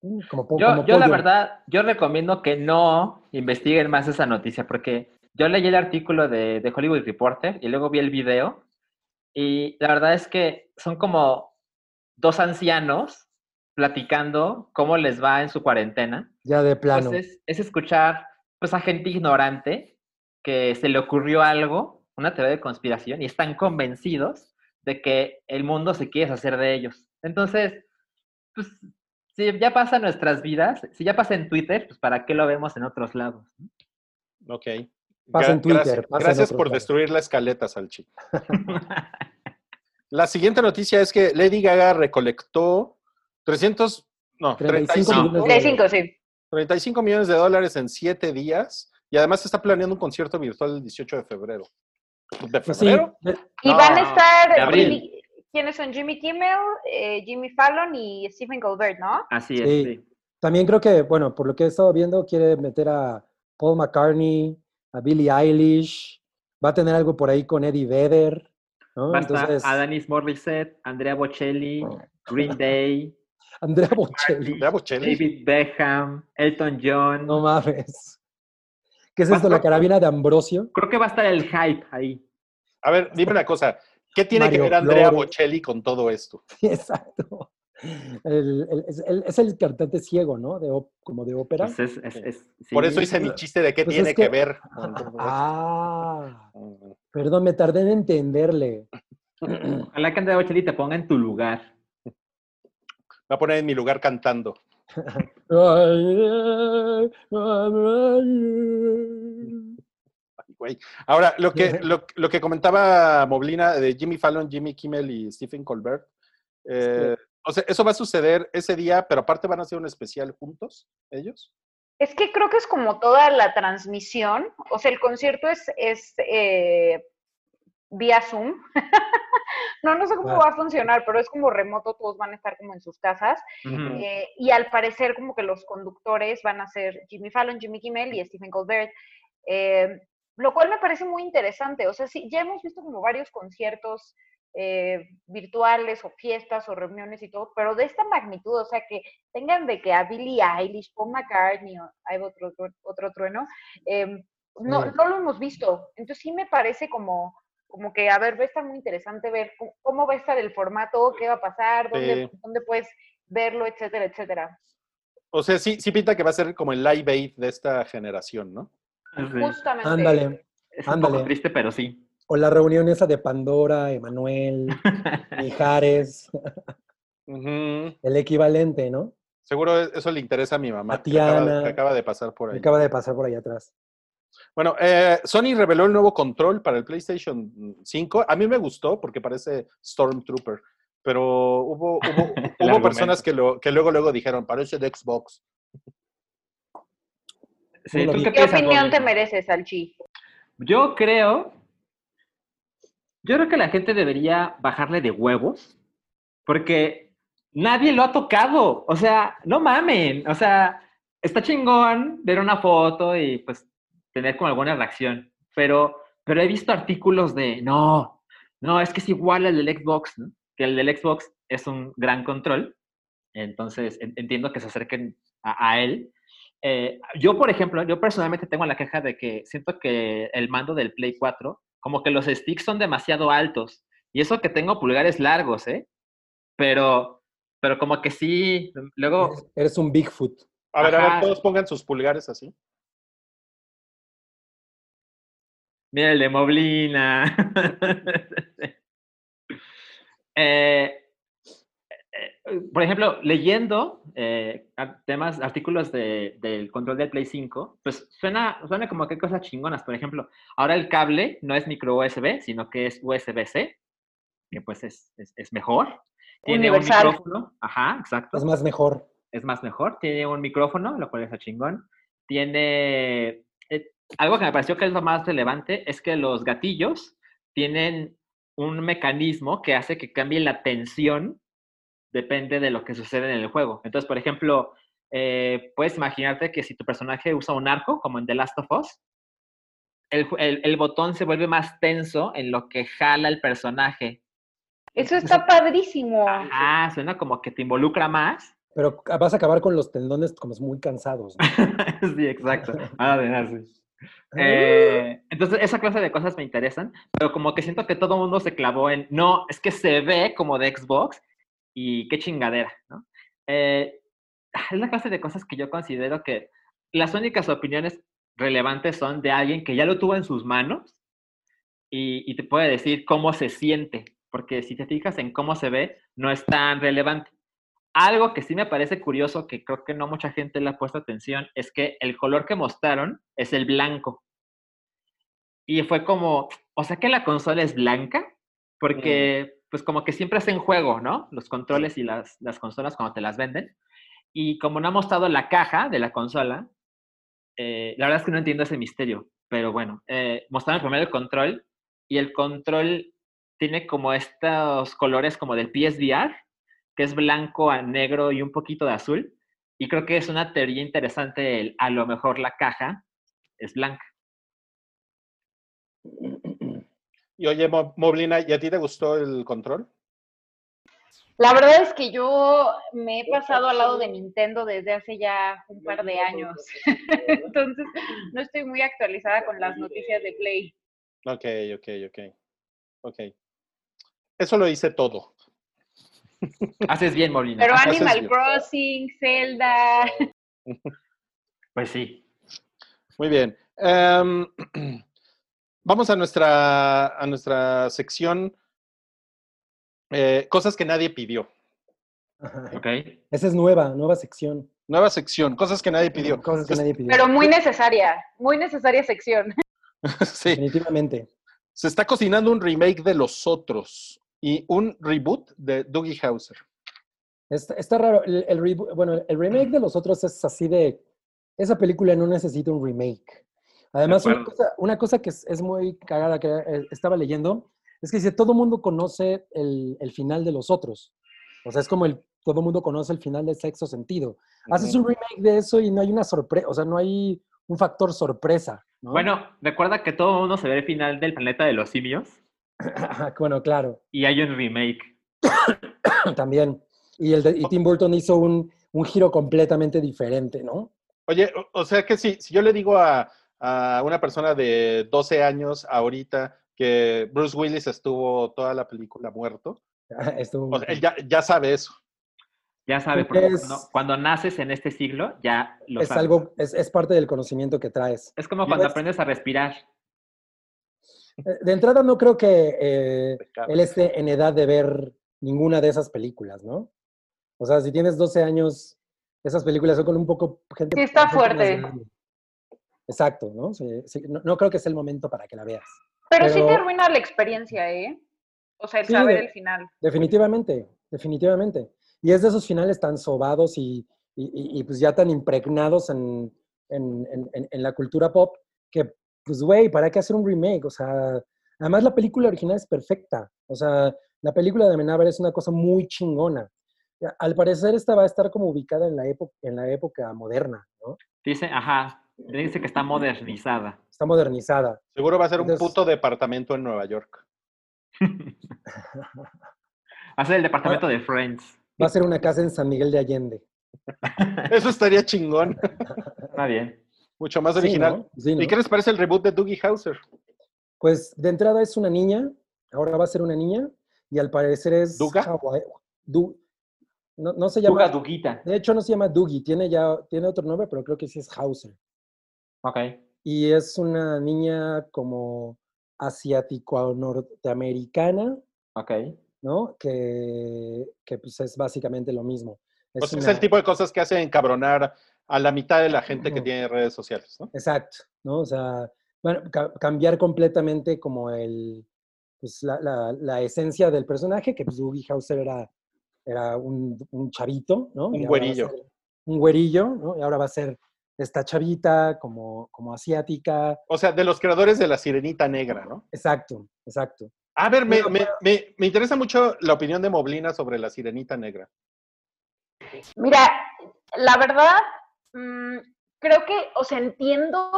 mm, Como, Yo, como yo la verdad, yo recomiendo que no investiguen más esa noticia, porque yo leí el artículo de, de Hollywood Reporter y luego vi el video, y la verdad es que son como dos ancianos platicando cómo les va en su cuarentena. Ya de plano. Pues es, es escuchar pues, a gente ignorante que se le ocurrió algo, una teoría de conspiración, y están convencidos de que el mundo se quiere deshacer de ellos. Entonces, pues, si ya pasa en nuestras vidas, si ya pasa en Twitter, pues ¿para qué lo vemos en otros lados? Ok. Pasa en Twitter, Gracias, pasa por lados. destruir la escaleta, Salchi. La siguiente noticia es que Lady Gaga recolectó 300, no, 35 35, millones De cinco, sí. 35 millones de dólares en 7 días y además está planeando un concierto virtual el 18 de febrero. ¿De Pues sí, febrero? Y No, van a estar. Jimmy- ¿quiénes son? Jimmy Kimmel, eh, Jimmy Fallon y Stephen Colbert, ¿no? Así es, Sí. sí. También creo que, bueno, por lo que he estado viendo, quiere meter a Paul McCartney, a Billie Eilish, va a tener algo por ahí con Eddie Vedder, ¿no? Va a Alanis Morissette, Andrea Bocelli, Green Day, Andrea Bocelli. David Beckham, Elton John. no mames. ¿Qué es esto, la carabina de Ambrosio? Creo que va a estar el hype ahí. A ver, dime una cosa. ¿Qué tiene que ver Andrea Flores. Bocelli con todo esto? Sí, exacto. El- el- es, el, es el cantante ciego, ¿no? De, como de ópera. Pues es- es- es- Por eso hice mi chiste de qué Pues tiene es que, que- ver. Ah, Mm. Perdón, me tardé en entenderle. Ojalá que Andrea Bocelli te ponga en tu lugar. Va a poner en mi lugar cantando. Ay, güey. Ahora, lo que, lo, lo que comentaba Moblina de Jimmy Fallon, Jimmy Kimmel y Stephen Colbert, eh, o sea, eso va a suceder ese día, pero aparte van a hacer un especial juntos, ellos. Es que creo que es como toda la transmisión, o sea, el concierto es, es eh, vía Zoom. no, no sé cómo Claro. va a funcionar, pero es como remoto, todos van a estar como en sus casas. Eh, y al parecer como que los conductores van a ser Jimmy Fallon, Jimmy Kimmel y Stephen Colbert, eh, lo cual me parece muy interesante. O sea, sí, ya hemos visto como varios conciertos eh, virtuales o fiestas o reuniones y todo, pero de esta magnitud, o sea, que tengan de que a Billie Eilish, Paul McCartney, o hay otro, otro, otro trueno, eh, no, no lo hemos visto. Entonces sí me parece como, como que, a ver, va a estar muy interesante ver cómo, cómo va a estar el formato, qué va a pasar, dónde, dónde puedes verlo, etcétera, etcétera. O sea, sí, sí pinta que va a ser como el live aid de esta generación, ¿no? Sí. Justamente. Ándale. Es un poco triste, pero sí. O la reunión esa de Pandora, Emanuel, Mijares. El equivalente, ¿no? Seguro eso le interesa a mi mamá, A que acaba, Tiana. que acaba de pasar por ahí. Acaba de pasar por ahí atrás. Bueno, eh, Sony reveló el nuevo control para el PlayStation 5. A mí me gustó porque parece Stormtrooper, pero hubo, hubo, hubo personas que, lo, que luego, luego dijeron, parece de Xbox. Sí, No lo ¿tú vi. qué ¿Qué opinión te mereces, Salchi? Yo creo, yo creo que la gente debería bajarle de huevos, porque nadie lo ha tocado. O sea, no mamen. O sea, está chingón ver una foto y pues tener como alguna reacción, pero, pero he visto artículos de, no, no, es que es igual al del Xbox, que el del Xbox es un gran control. Entonces, en- entiendo que se acerquen a, a él. Eh, yo, por ejemplo, yo personalmente tengo la queja de que siento que el mando del Play 4, como que los sticks son demasiado altos. Y eso que tengo pulgares largos, ¿eh? Pero, pero como que sí, luego, Eres, un Bigfoot. A ver, a ver, todos pongan sus pulgares así. mira el de Moblina. Eh, por ejemplo, leyendo eh, temas, artículos de- del control del Play 5, pues suena, suena como que cosas chingonas. Por ejemplo, ahora el cable no es micro USB, sino que es USB-C, que pues es, es, es mejor. Tiene Universal. un micrófono. Ajá, exacto. Es más mejor. es más mejor. Tiene un micrófono, lo cual es chingón. Tiene. eh, algo que me pareció que es lo más relevante es que los gatillos tienen un mecanismo que hace que cambie la tensión, depende de lo que sucede en el juego. Entonces, por ejemplo, eh, puedes imaginarte que si tu personaje usa un arco, como en The Last of Us, el, ju- el- el botón se vuelve más tenso en lo que jala el personaje. Eso está padrísimo. Ah, suena como que te involucra más. Pero vas a acabar con los tendones como muy cansados. ¿no? sí, exacto. Ah, de nada, sí. Eh, entonces, esa clase de cosas me interesan, pero como que siento que todo el mundo se clavó en, no, es que se ve como de Xbox y qué chingadera, ¿no? Eh, es la clase de cosas que yo considero que las únicas opiniones relevantes son de alguien que ya lo tuvo en sus manos y, y te puede decir cómo se siente, porque si te fijas en cómo se ve, no es tan relevante. Algo que sí me parece curioso, que creo que no mucha gente le ha puesto atención, es que el color que mostraron es el blanco. Y fue como, o sea que la consola es blanca, porque pues como que siempre hacen juego, ¿no? Los controles y las, las consolas cuando te las venden. Y como no ha mostrado la caja de la consola, eh, la verdad es que no entiendo ese misterio, pero bueno, eh, mostraron primero el control y el control tiene como estos colores como del PSVR, que es blanco a negro y un poquito de azul. Y creo que es una teoría interesante el, a lo mejor la caja es blanca. Y oye, Mo- Moblina, ¿y a ti te gustó el control? La verdad es que yo me he pasado al lado de Nintendo desde hace ya un par de años. Entonces, no estoy muy actualizada con las noticias de Play. Ok, ok, ok. Ok. Eso lo hice todo. Haces bien, Molina. Pero Animal. Crossing, Zelda. Pues sí. Muy bien. Em, vamos a nuestra, a nuestra sección. eh, cosas que nadie pidió. Ajá. Ok. Esa es nueva, nueva sección. Nueva sección, cosas que nadie pidió. Cosas que nadie pidió. Pero muy necesaria, muy necesaria sección. sí, Definitivamente. se está cocinando un remake de Los Otros y un reboot de Dougie Hauser. Está, está raro. El, bueno, el remake de los otros es así de. Esa película no necesita un remake. Además, una cosa, una cosa que es, es muy cagada que eh, estaba leyendo es que dice: todo mundo conoce el, el final de los otros. O sea, es como el. Todo mundo conoce el final de sexo sentido. Haces un remake de eso y no hay una sorpresa. O sea, no hay un factor sorpresa. ¿no? Bueno, recuerda que todo el mundo se ve el final del planeta de los simios bueno, claro. y hay un remake. También. Y, el de- y Tim Burton hizo un, un giro completamente diferente, ¿no? Oye, o, o sea que si, si yo le digo a, a una persona de 12 años ahorita que Bruce Willis estuvo toda la película muerto, Estuvo o sea, él ya, ya sabe eso. Ya sabe, Porque es- cuando, cuando naces en este siglo, ya lo es sabes. algo, es, es parte del conocimiento que traes. Es como cuando es- aprendes a respirar. Eh, De entrada no creo que eh, él esté en edad de ver ninguna de esas películas, ¿no? O sea, si tienes 12 años, esas películas son con un poco gente. Sí, está fuerte. Exacto, ¿no? Sí, sí, no, no creo que sea el momento para que la veas. Pero, sí te Pero- arruina la experiencia, ¿eh? O sea, el Sí, saber de- el final. Definitivamente, definitivamente. Y es de esos finales tan sobados y, y- y- y, pues ya tan impregnados en, en- en- en- en la cultura pop que, pues, güey, ¿para qué hacer un remake? O sea, además la película original es perfecta. O sea, la película de Amenábar es una cosa muy chingona. Al parecer esta va a estar como ubicada en la, época, en la época moderna, ¿no? Dice, ajá, dice que está modernizada. Está modernizada. Seguro va a ser un puto departamento en Nueva York. Va a ser el departamento de Friends. Va a ser una casa en San Miguel de Allende. Eso estaría chingón. Está bien. Mucho más Sí, original. ¿no? Sí, ¿no? ¿Y qué les parece el reboot de Doogie Howser? Pues de entrada es una niña, ahora va a ser una niña, y al parecer es ¿Duga? Du- no, no se Duga llama, Duguita. de hecho no se llama Dougie, tiene ya, tiene otro nombre, pero creo que sí es Hauser. Ok. Y es una niña como asiático-norteamericana, Ok. ¿no? Que, que pues es básicamente lo mismo. Es sea, es el tipo de cosas que hace encabronar a la mitad de la gente que tiene redes sociales, ¿no? Exacto, ¿no? O sea, bueno, ca- cambiar completamente como el, pues la, la- la esencia del personaje, que pues Dougie Hauser era, era un, un chavito, ¿no? Un güerillo. ser Un güerillo, ¿no? Y ahora va a ser esta chavita como, como asiática. O sea, de los creadores de La Sirenita Negra, ¿no? Exacto, exacto. A ver, me, me- me- me interesa mucho la opinión de Moblina sobre La Sirenita Negra. Mira, la verdad, mm, creo que, o sea, entiendo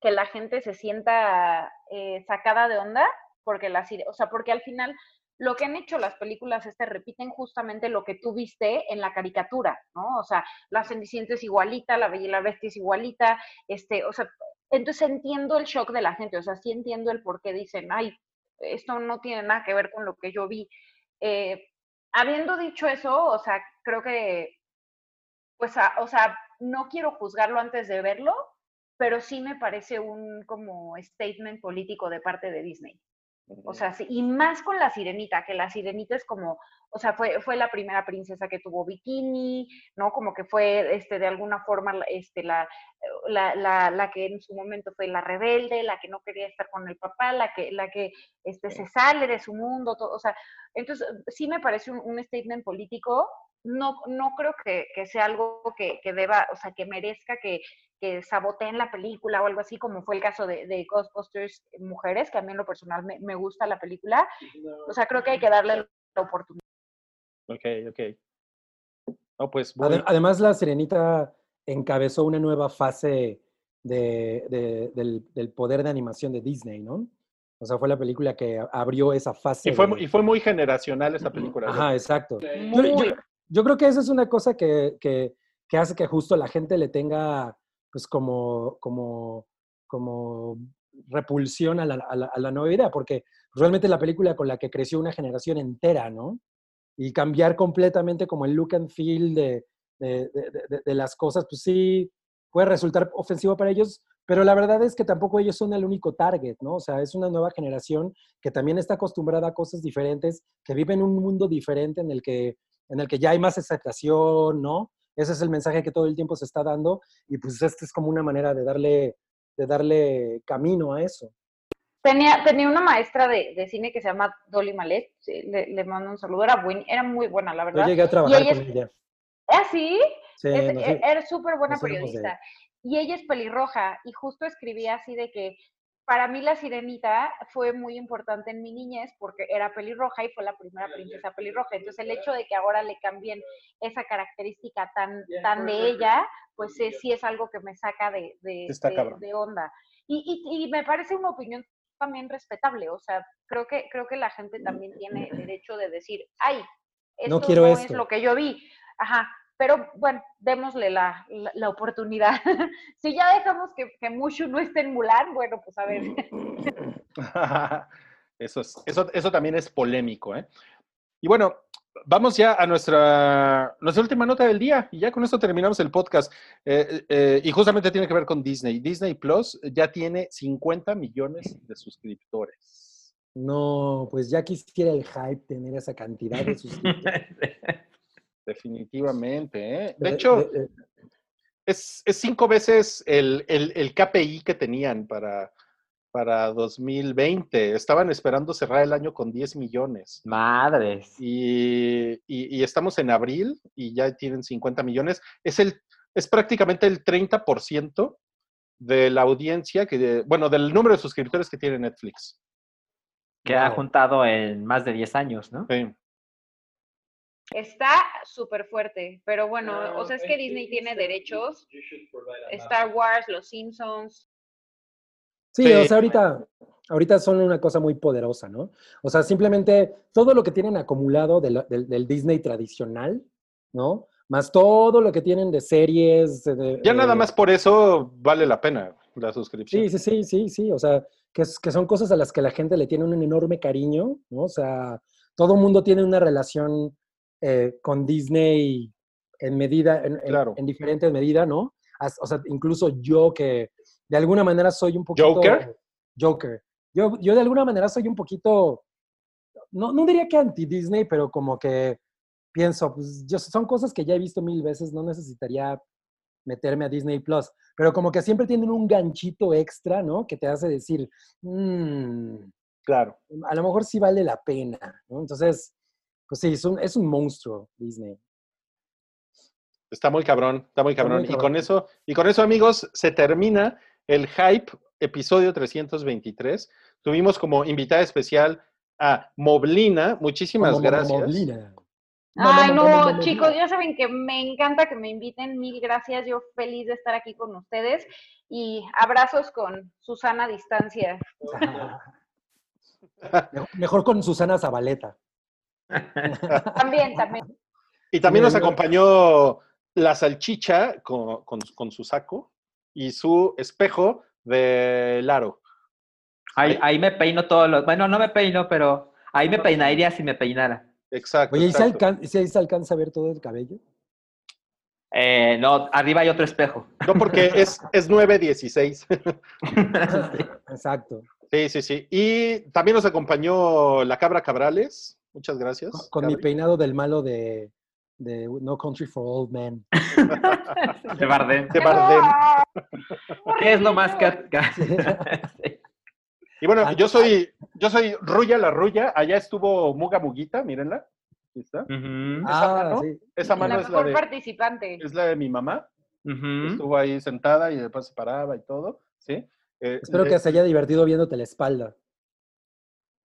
que la gente se sienta eh, sacada de onda, porque la, sire- o sea, porque al final lo que han hecho las películas este repiten justamente lo que tú viste en la caricatura, ¿no? O sea, la Cenicienta es igualita, la Bella y la Bestia es igualita, este, o sea, entonces entiendo el shock de la gente, o sea, sí entiendo el por qué dicen, ay, esto no tiene nada que ver con lo que yo vi. Eh, habiendo dicho eso, o sea, creo que, pues, a- o sea, no quiero juzgarlo antes de verlo, pero sí me parece un como statement político de parte de Disney. O sea, sí, y más con la sirenita, que la sirenita es como, o sea, fue, fue la primera princesa que tuvo bikini, ¿no? Como que fue, este, de alguna forma, la- este, la, la, la, la que en su momento fue la rebelde, la que no quería estar con el papá, la que, la que este, se sale de su mundo, todo, o sea, entonces sí me parece un, un statement político, no, no creo que, que sea algo que, que deba, o sea, que merezca que, que saboteen la película o algo así, como fue el caso de, de Ghostbusters Mujeres, que a mí en lo personal me, me gusta la película. O sea, creo que hay que darle la oportunidad. Ok, ok. No, pues. Además, la Sirenita encabezó una nueva fase de- de- del, del poder de animación de Disney, ¿no? O sea, fue la película que abrió esa fase. Y fue, de- y fue muy generacional esa película. Ajá, exacto. Yo- yo creo que esa es una cosa que, que- que hace que justo la gente le tenga, pues, como, como, como repulsión a la, a la- nueva idea, porque realmente la película con la que creció una generación entera, ¿no? Y cambiar completamente como el look and feel de- de las cosas, pues sí, puede resultar ofensivo para ellos, pero la verdad es que tampoco ellos son el único target, ¿no? O sea, es una nueva generación que también está acostumbrada a cosas diferentes, que vive en un mundo diferente en el que, en el que ya hay más aceptación, ¿no? Ese es el mensaje que todo el tiempo se está dando y pues esta es como una manera de darle, de darle camino a eso. Tenía, tenía una maestra de, de cine que se llama Dolly Malet, le, le mando un saludo, era, buen, era muy buena, la Yo verdad. llegué a trabajar ella con es- ella. ¿Ah, sí? Sí, Es- nos- e- era súper buena periodista. Y ella es pelirroja y justo escribía así de que para mí la sirenita fue muy importante en mi niñez porque era pelirroja y fue la primera princesa pelirroja. Entonces el hecho de que ahora le cambien esa característica tan, tan de ella, pues sí, sí es algo que me saca de, de, de- de onda. Y, y, y me parece una opinión también respetable. O sea, creo que, creo que la gente también tiene derecho de decir, ay, esto No quiero no es esto". lo que yo vi. Ajá, pero bueno, démosle la, la, la oportunidad. si ya dejamos que, que Mushu no esté en Mulan, bueno, pues a ver. eso, es, eso, eso también es polémico, ¿eh? Y bueno, vamos ya a nuestra, nuestra última nota del día y ya con esto terminamos el podcast. Eh, eh, y justamente tiene que ver con Disney. Disney Plus ya tiene 50 millones de suscriptores. No, pues ya quisiera el hype tener esa cantidad de suscriptores. Definitivamente. ¿eh? De Eh, hecho, eh, eh, es, es cinco veces el, el- el KPI que tenían para, para 2020. Estaban esperando cerrar el año con 10 millones. Madres. Y, y- y estamos en abril y ya tienen 50 millones. Es, el, es prácticamente el 30% de la audiencia, que, bueno, del número de suscriptores que tiene Netflix. Que ha juntado en más de 10 años, ¿no? Sí. Está súper fuerte, pero bueno, o sea, es que Disney tiene derechos. Star Wars, Los Simpsons. Sí, o sea, ahorita, ahorita son una cosa muy poderosa, ¿no? O sea, simplemente todo lo que tienen acumulado del, del- del Disney tradicional, ¿no? Más todo lo que tienen de series. de- Ya nada más por eso vale la pena la suscripción. Sí, sí, sí, sí, sí. O sea, que, es- que son cosas a las que la gente le tiene un enorme cariño, ¿no? O sea, todo el mundo tiene una relación eh, con Disney en medida, en, en- Claro. en diferentes medidas, ¿no? As- O sea, incluso yo que de alguna manera soy un poquito... ¿Joker? Joker. Yo, yo de alguna manera soy un poquito, no, no diría que anti-Disney, pero como que pienso, pues yo, son cosas que ya he visto mil veces, no necesitaría meterme a Disney Plus, pero como que siempre tienen un ganchito extra, ¿no? Que te hace decir, "Mm, Claro. a lo mejor sí vale la pena, ¿no? Entonces, pues sí, es un, es un monstruo Disney. Está muy cabrón, está muy Está muy cabrón. Y con eso, y con eso, amigos, se termina el hype episodio 323. Tuvimos como invitada especial a Moblina. Muchísimas Como- como gracias. Moblina. Ay, no, chicos, ya saben que me encanta que me inviten. Mil gracias. Yo feliz de estar aquí con ustedes. Y abrazos con Susana a distancia. Mejor con Susana Zabaleta. También, también. Y también nos acompañó la salchicha con, con- con su saco y su espejo de Laro. Ahí, ahí me peino todos los. Bueno, no me peino, pero ahí me peinaría si me peinara. Exacto. Oye, ¿y se, exacto. alcan- si ahí se alcanza a ver todo el cabello? Eh, no, arriba hay otro espejo. No, porque es, es 9.16. Exacto. Sí, sí, sí. Y también nos acompañó la Cabra Cabrales. Muchas gracias. Con, con mi peinado del malo de, de No Country for Old Men. De Bardem. De Bardem. ¿Qué es lo más que... Sí. Y bueno, yo soy, yo soy Ruya la Ruya. Allá estuvo Muga Muguita, mírenla. Aquí está. Ujú, Ah, mano? sí. Esa mano La es la, mejor de, participante. es la de mi mamá. Estuvo ahí sentada y después se paraba y todo. ¿sí? Eh, Espero le- que se haya divertido viéndote la espalda.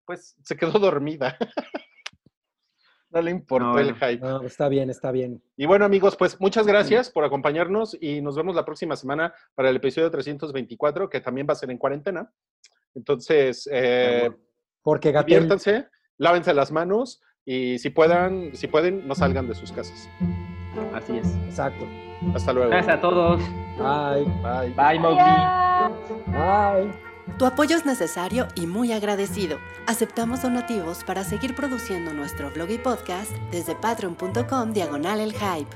Pues se quedó dormida. no le importó No, el hype. No, está bien, está bien. Y bueno, amigos, pues muchas gracias por acompañarnos y nos vemos la próxima semana para el episodio 324, que también va a ser en cuarentena. Entonces, eh, Porque Gatel, diviértanse, lávense las manos y si puedan, si pueden, no salgan de sus casas. Así es. exacto. Hasta luego. Gracias a todos. Bye, Bye. Bye, Mowgli. Bye. Tu apoyo es necesario y muy agradecido. Aceptamos donativos para seguir produciendo nuestro blog y podcast desde patreon.com diagonal el hype.